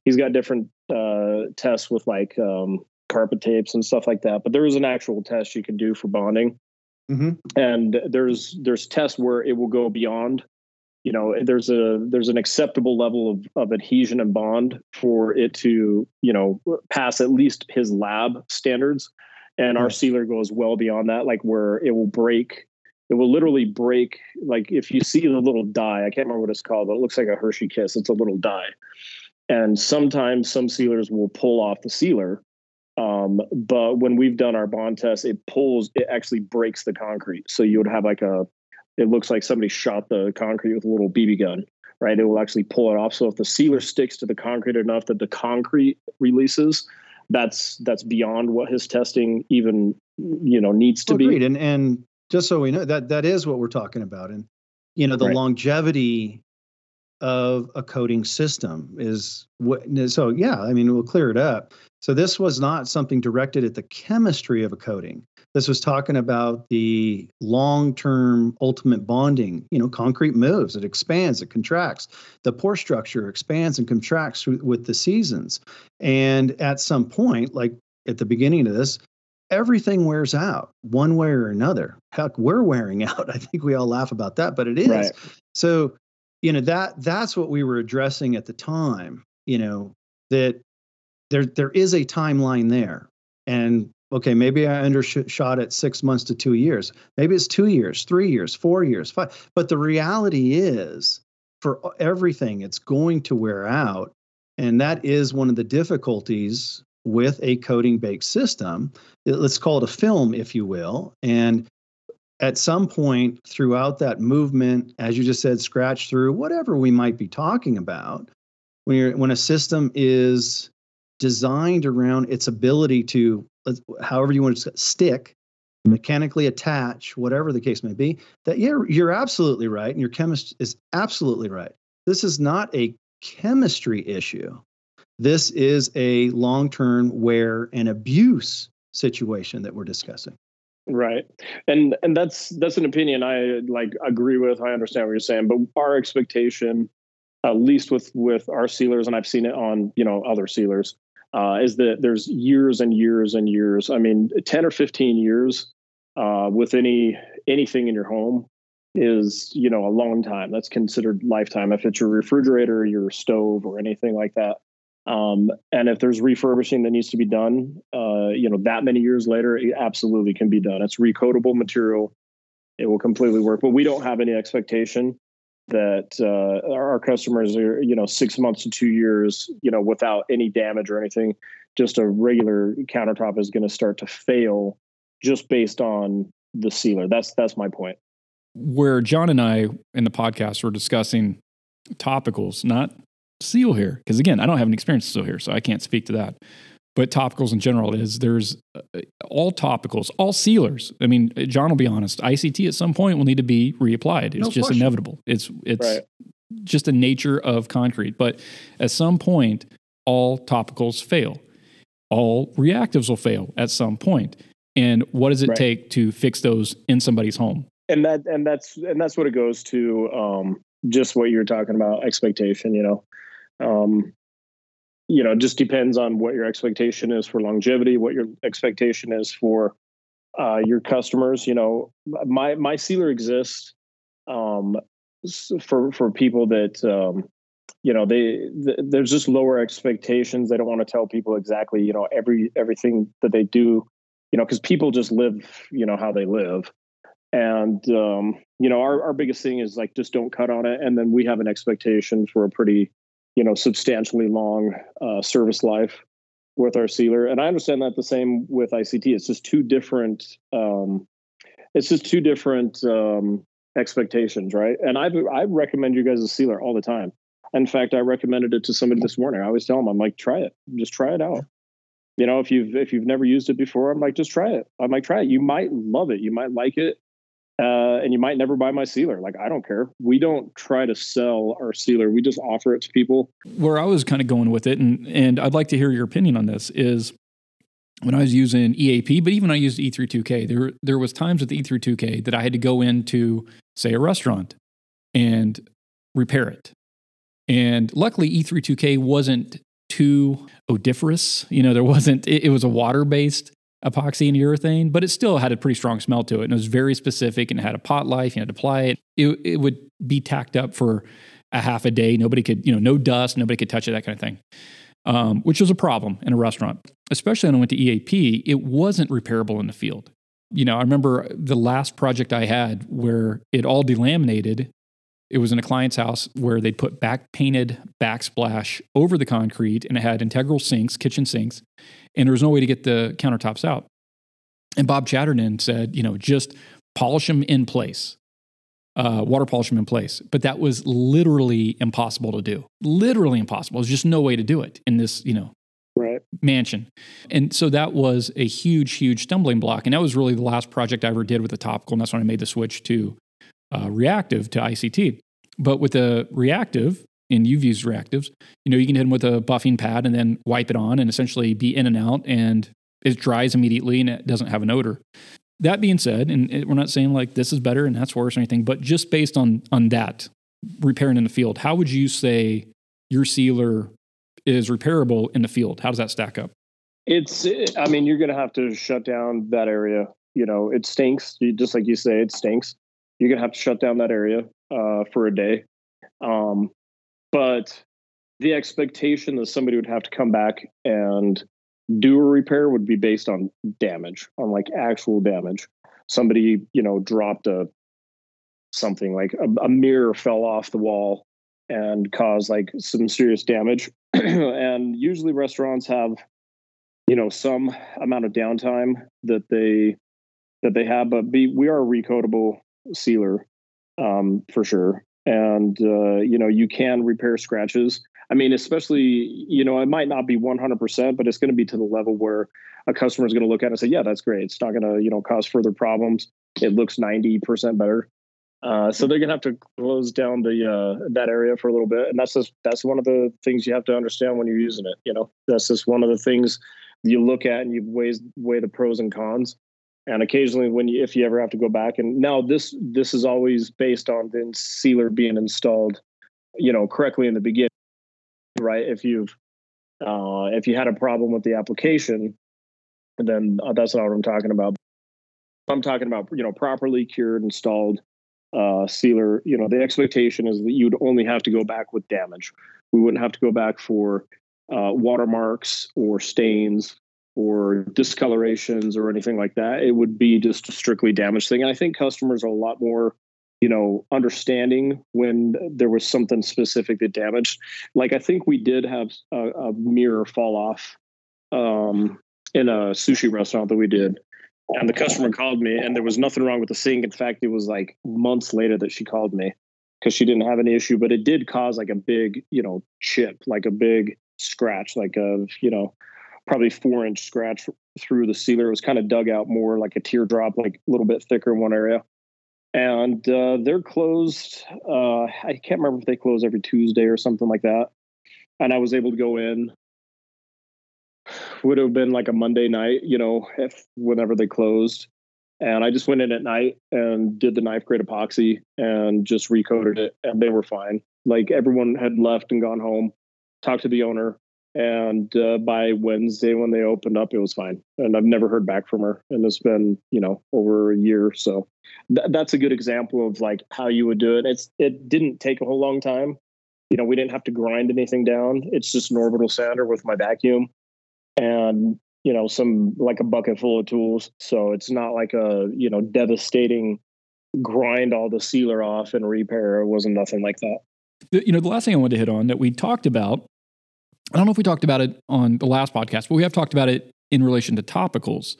[SPEAKER 3] he's got different uh, tests with like um, carpet tapes and stuff like that but there is an actual test you can do for bonding.
[SPEAKER 2] Mhm.
[SPEAKER 3] and there's there's tests where it will go beyond you know there's a there's an acceptable level of, of adhesion and bond for it to you know pass at least his lab standards. And our sealer goes well beyond that like where it will break it will literally break like if you see the little die i can't remember what it's called but it looks like a hershey kiss. It's a little die and sometimes some sealers will pull off the sealer Um, but when we've done our bond test, it pulls, it actually breaks the concrete. So you would have like a, it looks like somebody shot the concrete with a little BB gun, right? It will actually pull it off. So if the sealer sticks to the concrete enough that the concrete releases, that's that's beyond what his testing even you know needs to
[SPEAKER 2] Agreed.
[SPEAKER 3] be.
[SPEAKER 2] And and just so we know that that is what we're talking about. And you know the
[SPEAKER 3] Right.
[SPEAKER 2] longevity of a coating system is what so yeah i mean we'll clear it up so this was not something directed at the chemistry of a coating this was talking about the long-term ultimate bonding you know concrete moves. It expands it contracts. The pore structure expands and contracts with with the seasons. And at some point like at the beginning of this everything wears out one way or another. Heck we're wearing out. I think we all laugh about that but it is.
[SPEAKER 3] Right.
[SPEAKER 2] so you know that that's what we were addressing at the time you know that there there is a timeline there. And okay maybe i undershot it six months to two years. Maybe it's two years three years four years five. But the reality is for everything it's going to wear out. And that is one of the difficulties with a coating baked system. Let's call it a film if you will. And at some point throughout that movement, as you just said, scratch through whatever we might be talking about, when you're when a system is designed around its ability to, however you want to stick, mechanically attach, whatever the case may be, that you're you're absolutely right, and your chemist is absolutely right. This is not a chemistry issue. This is a long-term wear and abuse situation that we're discussing.
[SPEAKER 3] Right. And and that's that's an opinion I like agree with. I understand what you're saying, but our expectation, at least with with our sealers, and I've seen it on, you know, other sealers, uh, is that there's years and years and years. I mean, 10 or 15 years uh, with any anything in your home is, you know, a long time. That's considered lifetime. If it's your refrigerator, your stove, or anything like that. Um, and if there's refurbishing that needs to be done, uh, you know, that many years later, it absolutely can be done. It's recoatable material; it will completely work. But we don't have any expectation that uh, our customers are, you know, six months to two years, you know, without any damage or anything. Just a regular countertop is going to start to fail just based on the sealer. That's that's my point.
[SPEAKER 1] where John and I in the podcast were discussing topicals, not Seal Hair, because again, I don't have any experience Seal Hair, so I can't speak to that. But topicals in general is there's uh, all topicals, all sealers. I mean, John will be honest. ICT at some point will need to be reapplied. It's
[SPEAKER 2] No
[SPEAKER 1] just
[SPEAKER 2] question.
[SPEAKER 1] inevitable. It's it's
[SPEAKER 3] Right.
[SPEAKER 1] just the nature of concrete. But at some point, all topicals fail. All reactives will fail at some point. And what does it
[SPEAKER 3] Right.
[SPEAKER 1] take to fix those in somebody's home?
[SPEAKER 3] and that and that's and that's what it goes to um just what you're talking about expectation you know um you know just depends on what your expectation is for longevity what your expectation is for uh your customers you know my my sealer exists um for for people that um you know they th- there's just lower expectations. They don't want to tell people exactly you know every everything that they do you know because people just live you know how they live. And um, you know our, our biggest thing is like just don't cut on it. And then we have an expectation for a pretty you know substantially long uh, service life with our sealer. And i understand that the same with ict it's just two different um, it's just two different um, expectations right? And i i recommend you guys a sealer all the time. In fact i recommended it to somebody this morning. I always tell them i'm like try it. Just try it out. You know if you've if you've never used it before i'm like just try it. I'm like try it. You might love it. You might like it uh, and you might never buy my sealer. Like I don't care. We don't try to sell our sealer. We just offer it to people.
[SPEAKER 1] where I was kind of going with it, and and I'd like to hear your opinion on this is when I was using EAP, but even I used E32K, there there was times with the E32K that I had to go into say a restaurant and repair it, and luckily E32K wasn't too odoriferous. You know, there wasn't. It, it was a water based epoxy and urethane, but it still had a pretty strong smell to it, and it was very specific and it had a pot life. You had to apply it. It it would be tacked up for a half a day. Nobody could, you know, no dust, nobody could touch it, that kind of thing, um, which was a problem in a restaurant. Especially when I went to EAP, it wasn't repairable in the field. You know, I remember the last project I had where it all delaminated. It was in a client's house where they'd put back painted backsplash over the concrete and it had integral sinks, kitchen sinks, and there was no way to get the countertops out. And Bob Chatterton said, you know, just polish them in place, uh, water polish them in place. But that was literally impossible to do. Literally impossible. There's just no way to do it in this, you know,
[SPEAKER 3] right.
[SPEAKER 1] mansion. And so that was a huge, huge stumbling block. And that was really the last project I ever did with the topical. And that's when I made the switch to uh, reactive to ICT. But with the reactive, in used reactives, you know, you can hit them with a buffing pad and then wipe it on and essentially be in and out and it dries immediately and it doesn't have an odor. That being said, and we're not saying like this is better and that's worse or anything, but just based on on that repairing in the field, how would you say your sealer is repairable in the field? How does that stack up?
[SPEAKER 3] It's, I mean, you're going to have to shut down that area. You know, it stinks. Just like you say, it stinks. You're going to have to shut down that area uh, for a day. Um, but the expectation that somebody would have to come back and do a repair would be based on damage, on like actual damage. Somebody, you know, dropped a something like a, a mirror fell off the wall and caused like some serious damage. and usually restaurants have, you know, some amount of downtime that they that they have, but be, we are a recoatable sealer um, for sure and uh, you know you can repair scratches. I mean especially you know it might not be 100% but it's going to be to the level where a customer is going to look at it and say yeah that's great. It's not going to you know cause further problems. It looks 90% better. Uh, so they're going to have to close down the uh, that area for a little bit. And that's just that's one of the things you have to understand when you're using it you know? That's just one of the things you look at and you weigh weigh the pros and cons and occasionally when you if you ever have to go back and now this this is always based on the sealer being installed you know correctly in the beginning right? If you've uh, if you had a problem with the application then uh, that's not what i'm talking about. I'm talking about you know properly cured installed uh, sealer you know the expectation is that you'd only have to go back with damage. We wouldn't have to go back for uh, watermarks or stains or discolorations or anything like that. It would be just a strictly damage thing. And I think customers are a lot more, you know, understanding when there was something specific that damaged. Like I think we did have a, a mirror fall off um, in a sushi restaurant that we did. And the customer called me, and there was nothing wrong with the sink. In fact, it was like months later that she called me because she didn't have any issue, but it did cause like a big, you know, chip, like a big scratch, like a, you know, probably four inch scratch through the sealer. It was kind of dug out more like a teardrop, like a little bit thicker in one area. And uh, they're closed. Uh, I can't remember if they close every Tuesday or something like that. And I was able to go in. Would have been like a Monday night, you know, if whenever they closed. And I just went in at night and did the knife grade epoxy and just recoated it, and they were fine. Like everyone had left and gone home. Talked to the owner, and uh, by Wednesday when they opened up, it was fine. And I've never heard back from her, and it's been you know over a year. So th- that's a good example of like how you would do it. It's it didn't take a whole long time. You know, we didn't have to grind anything down. It's just an orbital sander with my vacuum, and you know some like a bucket full of tools. So it's not like a you know devastating grind all the sealer off and repair. It wasn't nothing like that.
[SPEAKER 1] You know, the last thing I wanted to hit on that we talked about I don't know if we talked about it on the last podcast, but we have talked about it in relation to topicals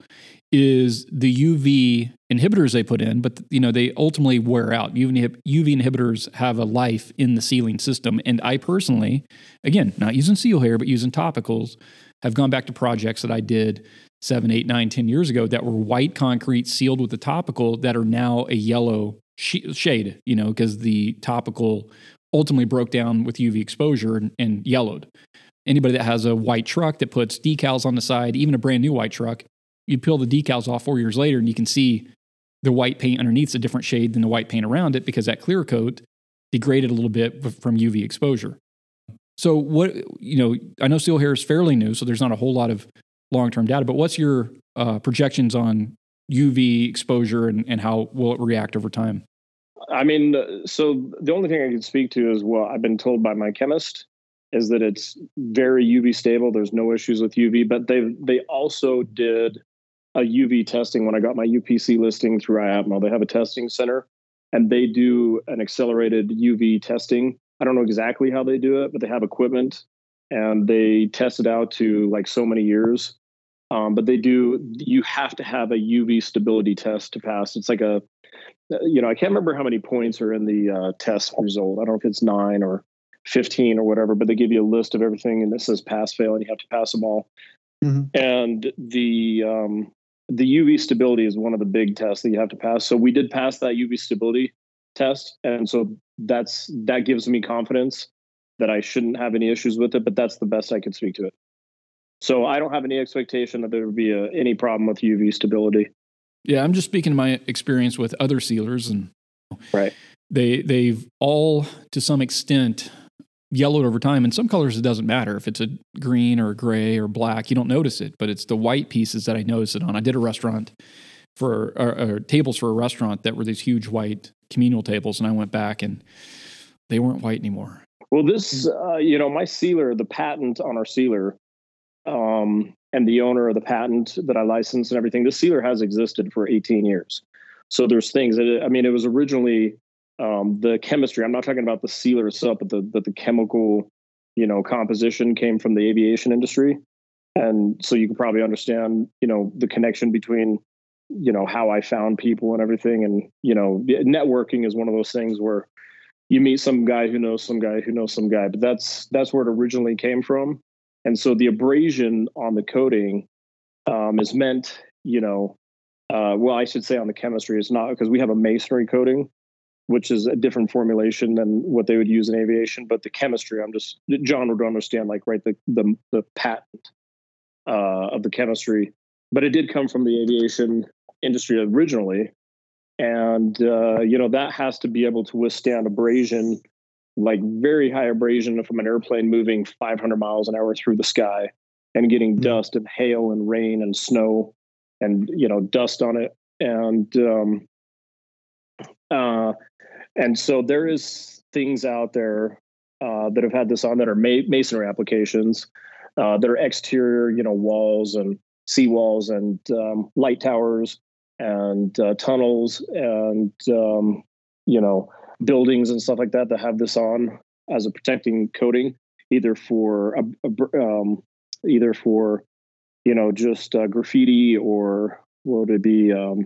[SPEAKER 1] is the UV inhibitors they put in, but you know they ultimately wear out. UV, UV inhibitors have a life in the sealing system, and I personally, again, not using seal hair but using topicals, have gone back to projects that I did seven, eight, nine, ten years ago that were white concrete sealed with the topical that are now a yellow sh- shade. You know, because the topical ultimately broke down with UV exposure and, and yellowed anybody that has a white truck that puts decals on the side, even a brand new white truck, you peel the decals off four years later and you can see the white paint underneath is a different shade than the white paint around it because that clear coat degraded a little bit from UV exposure. So what you know, I know seal hair is fairly new, so there's not a whole lot of long-term data. But what's your uh, projections on UV exposure and, and how will it react over time?
[SPEAKER 3] I mean, so the only thing I can speak to is what I've been told by my chemist is that it's very UV stable. There's no issues with UV, but they they also did a UV testing when I got my UPC listing through IAPMO. They have a testing center and they do an accelerated UV testing. I don't know exactly how they do it, but they have equipment and they test it out to like so many years Um, but they do. You have to have a UV stability test to pass. It's like a, you know, I can't remember how many points are in the uh, test result. I don't know if it's nine or fifteen or whatever, but they give you a list of everything, and it says pass, fail, and you have to pass them all. Mm-hmm. And the um, the UV stability is one of the big tests that you have to pass. So we did pass that UV stability test, and so that's that gives me confidence that I shouldn't have any issues with it. But that's the best I can speak to it. So I don't have any expectation that there would be a, any problem with UV stability.
[SPEAKER 1] Yeah, I'm just speaking to my experience with other sealers, and
[SPEAKER 3] right,
[SPEAKER 1] they they've all to some extent yellowed over time. In some colors, it doesn't matter if it's a green or a gray or black. You don't notice it, but it's the white pieces that I notice it on. I did a restaurant for or, or tables for a restaurant that were these huge white communal tables, and I went back and they weren't white anymore.
[SPEAKER 3] Well, this, uh, you know, my sealer, the patent on our sealer, um, and the owner of the patent that I licensed and everything, the sealer has existed for 18 years. So there's things that, I mean, it was originally um, the chemistry. I'm not talking about the sealer itself, but the the chemical, you know, composition came from the aviation industry, and so you can probably understand, you know, the connection between, you know, how I found people and everything, and you know, networking is one of those things where you meet some guy who knows some guy who knows some guy, but that's that's where it originally came from, and so the abrasion on the coating um, is meant, you know, uh, well, I should say on the chemistry, it's not because we have a masonry coating which is a different formulation than what they would use in aviation. But the chemistry, I'm just John would understand, like right the the, the patent uh, of the chemistry. But it did come from the aviation industry originally, and uh, you know that has to be able to withstand abrasion, like very high abrasion from an airplane moving 500 miles an hour through the sky and getting mm-hmm. dust and hail and rain and snow and you know dust on it and um, uh, and so there is things out there uh, that have had this on that are ma- masonry applications uh, that are exterior, you know, walls and seawalls and um, light towers and uh, tunnels and um, you know buildings and stuff like that that have this on as a protecting coating, either for a, a, um, either for you know just uh, graffiti or what would it be um,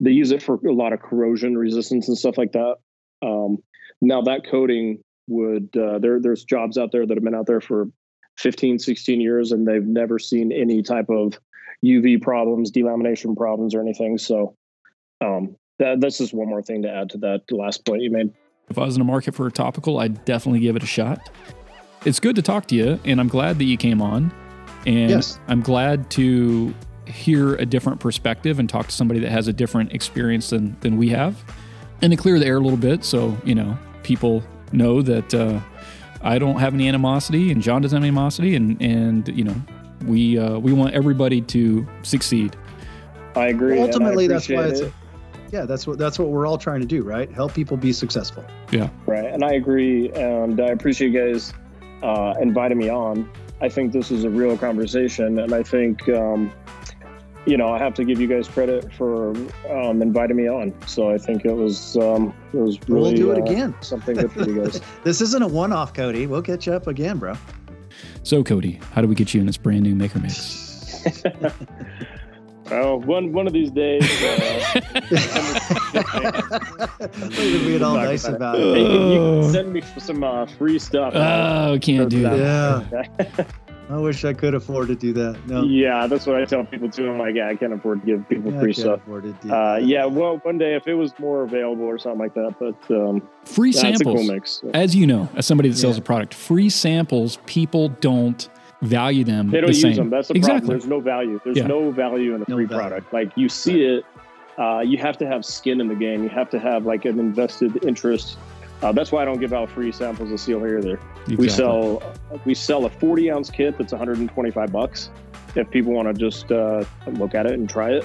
[SPEAKER 3] they use it for a lot of corrosion resistance and stuff like that. Um, now that coating would uh, there there's jobs out there that have been out there for 15 16 years and they've never seen any type of uv problems delamination problems or anything so um, that, that's just one more thing to add to that last point you made
[SPEAKER 1] if i was in a market for a topical i'd definitely give it a shot it's good to talk to you and i'm glad that you came on and yes. i'm glad to hear a different perspective and talk to somebody that has a different experience than than we have, and to clear the air a little bit, so you know people know that uh, I don't have any animosity and John doesn't have animosity, and and you know we uh, we want everybody to succeed.
[SPEAKER 3] I agree.
[SPEAKER 2] Well, ultimately, I that's why it's. A, yeah, that's what that's what we're all trying to do, right? Help people be successful.
[SPEAKER 1] Yeah.
[SPEAKER 3] Right, and I agree, and I appreciate you guys uh, inviting me on. I think this is a real conversation, and I think um, you know, I have to give you guys credit for um, inviting me on. So I think it was um, it was really
[SPEAKER 2] we'll do it uh, again.
[SPEAKER 3] Something good for you guys.
[SPEAKER 2] this isn't a one-off, Cody. We'll catch you up again, bro.
[SPEAKER 1] So, Cody, how do we get you in this brand new Maker Mix?
[SPEAKER 3] Oh, one one of these days. Uh,
[SPEAKER 2] We're being all nice about it.
[SPEAKER 3] Hey, you can send me some uh, free stuff.
[SPEAKER 1] Oh, can't do that.
[SPEAKER 2] Yeah. I wish I could afford to do that. No.
[SPEAKER 3] Yeah, that's what I tell people too. I'm like, yeah, I can't afford to give people yeah, free stuff. Uh, yeah, well, one day if it was more available or something like that, but um,
[SPEAKER 1] free samples. Cool mix, so. As you know, as somebody that sells yeah. a product, free samples people don't value them.
[SPEAKER 3] They don't
[SPEAKER 1] the
[SPEAKER 3] use
[SPEAKER 1] same.
[SPEAKER 3] them. That's the
[SPEAKER 1] exactly.
[SPEAKER 3] problem. There's no value. There's yeah. no value in a free product. Like you see right. it, uh, you have to have skin in the game. You have to have like an invested interest uh, that's why I don't give out free samples of Seal Hair either. Exactly. We sell we sell a 40 ounce kit that's 125 bucks. If people want to just uh, look at it and try it,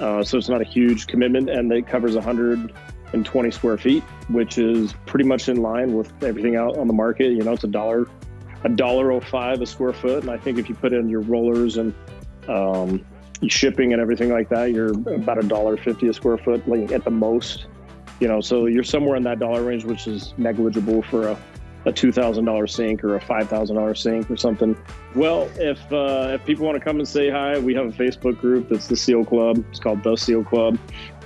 [SPEAKER 3] uh, so it's not a huge commitment, and it covers 120 square feet, which is pretty much in line with everything out on the market. You know, it's a dollar a dollar oh five a square foot, and I think if you put in your rollers and um, shipping and everything like that, you're about a dollar fifty a square foot, like at the most you know so you're somewhere in that dollar range which is negligible for a a two thousand dollar sink or a five thousand dollar sink or something. Well, if uh, if people want to come and say hi, we have a Facebook group that's the Seal Club. It's called the Seal Club,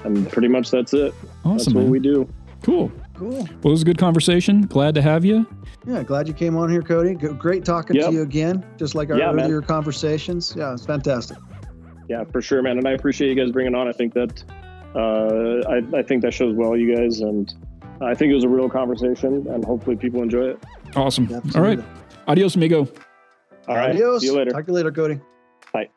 [SPEAKER 3] and pretty much that's it.
[SPEAKER 1] Awesome.
[SPEAKER 3] That's what
[SPEAKER 1] man.
[SPEAKER 3] we do.
[SPEAKER 1] Cool.
[SPEAKER 2] Cool.
[SPEAKER 1] Well, it was a good conversation. Glad to have you.
[SPEAKER 2] Yeah, glad you came on here, Cody. Great talking
[SPEAKER 3] Yep.
[SPEAKER 2] to you again, just like our
[SPEAKER 3] Yeah, man.
[SPEAKER 2] earlier conversations. Yeah, it's fantastic.
[SPEAKER 3] Yeah, for sure, man. And I appreciate you guys bringing on. I think that uh, I, I think that shows well, you guys, and I think it was a real conversation, and hopefully people enjoy it.
[SPEAKER 1] Awesome.
[SPEAKER 2] Absolutely.
[SPEAKER 1] All right. Adios, amigo.
[SPEAKER 3] All right,
[SPEAKER 2] Adios.
[SPEAKER 3] see you later.
[SPEAKER 2] Talk to you later, Cody.
[SPEAKER 3] Bye.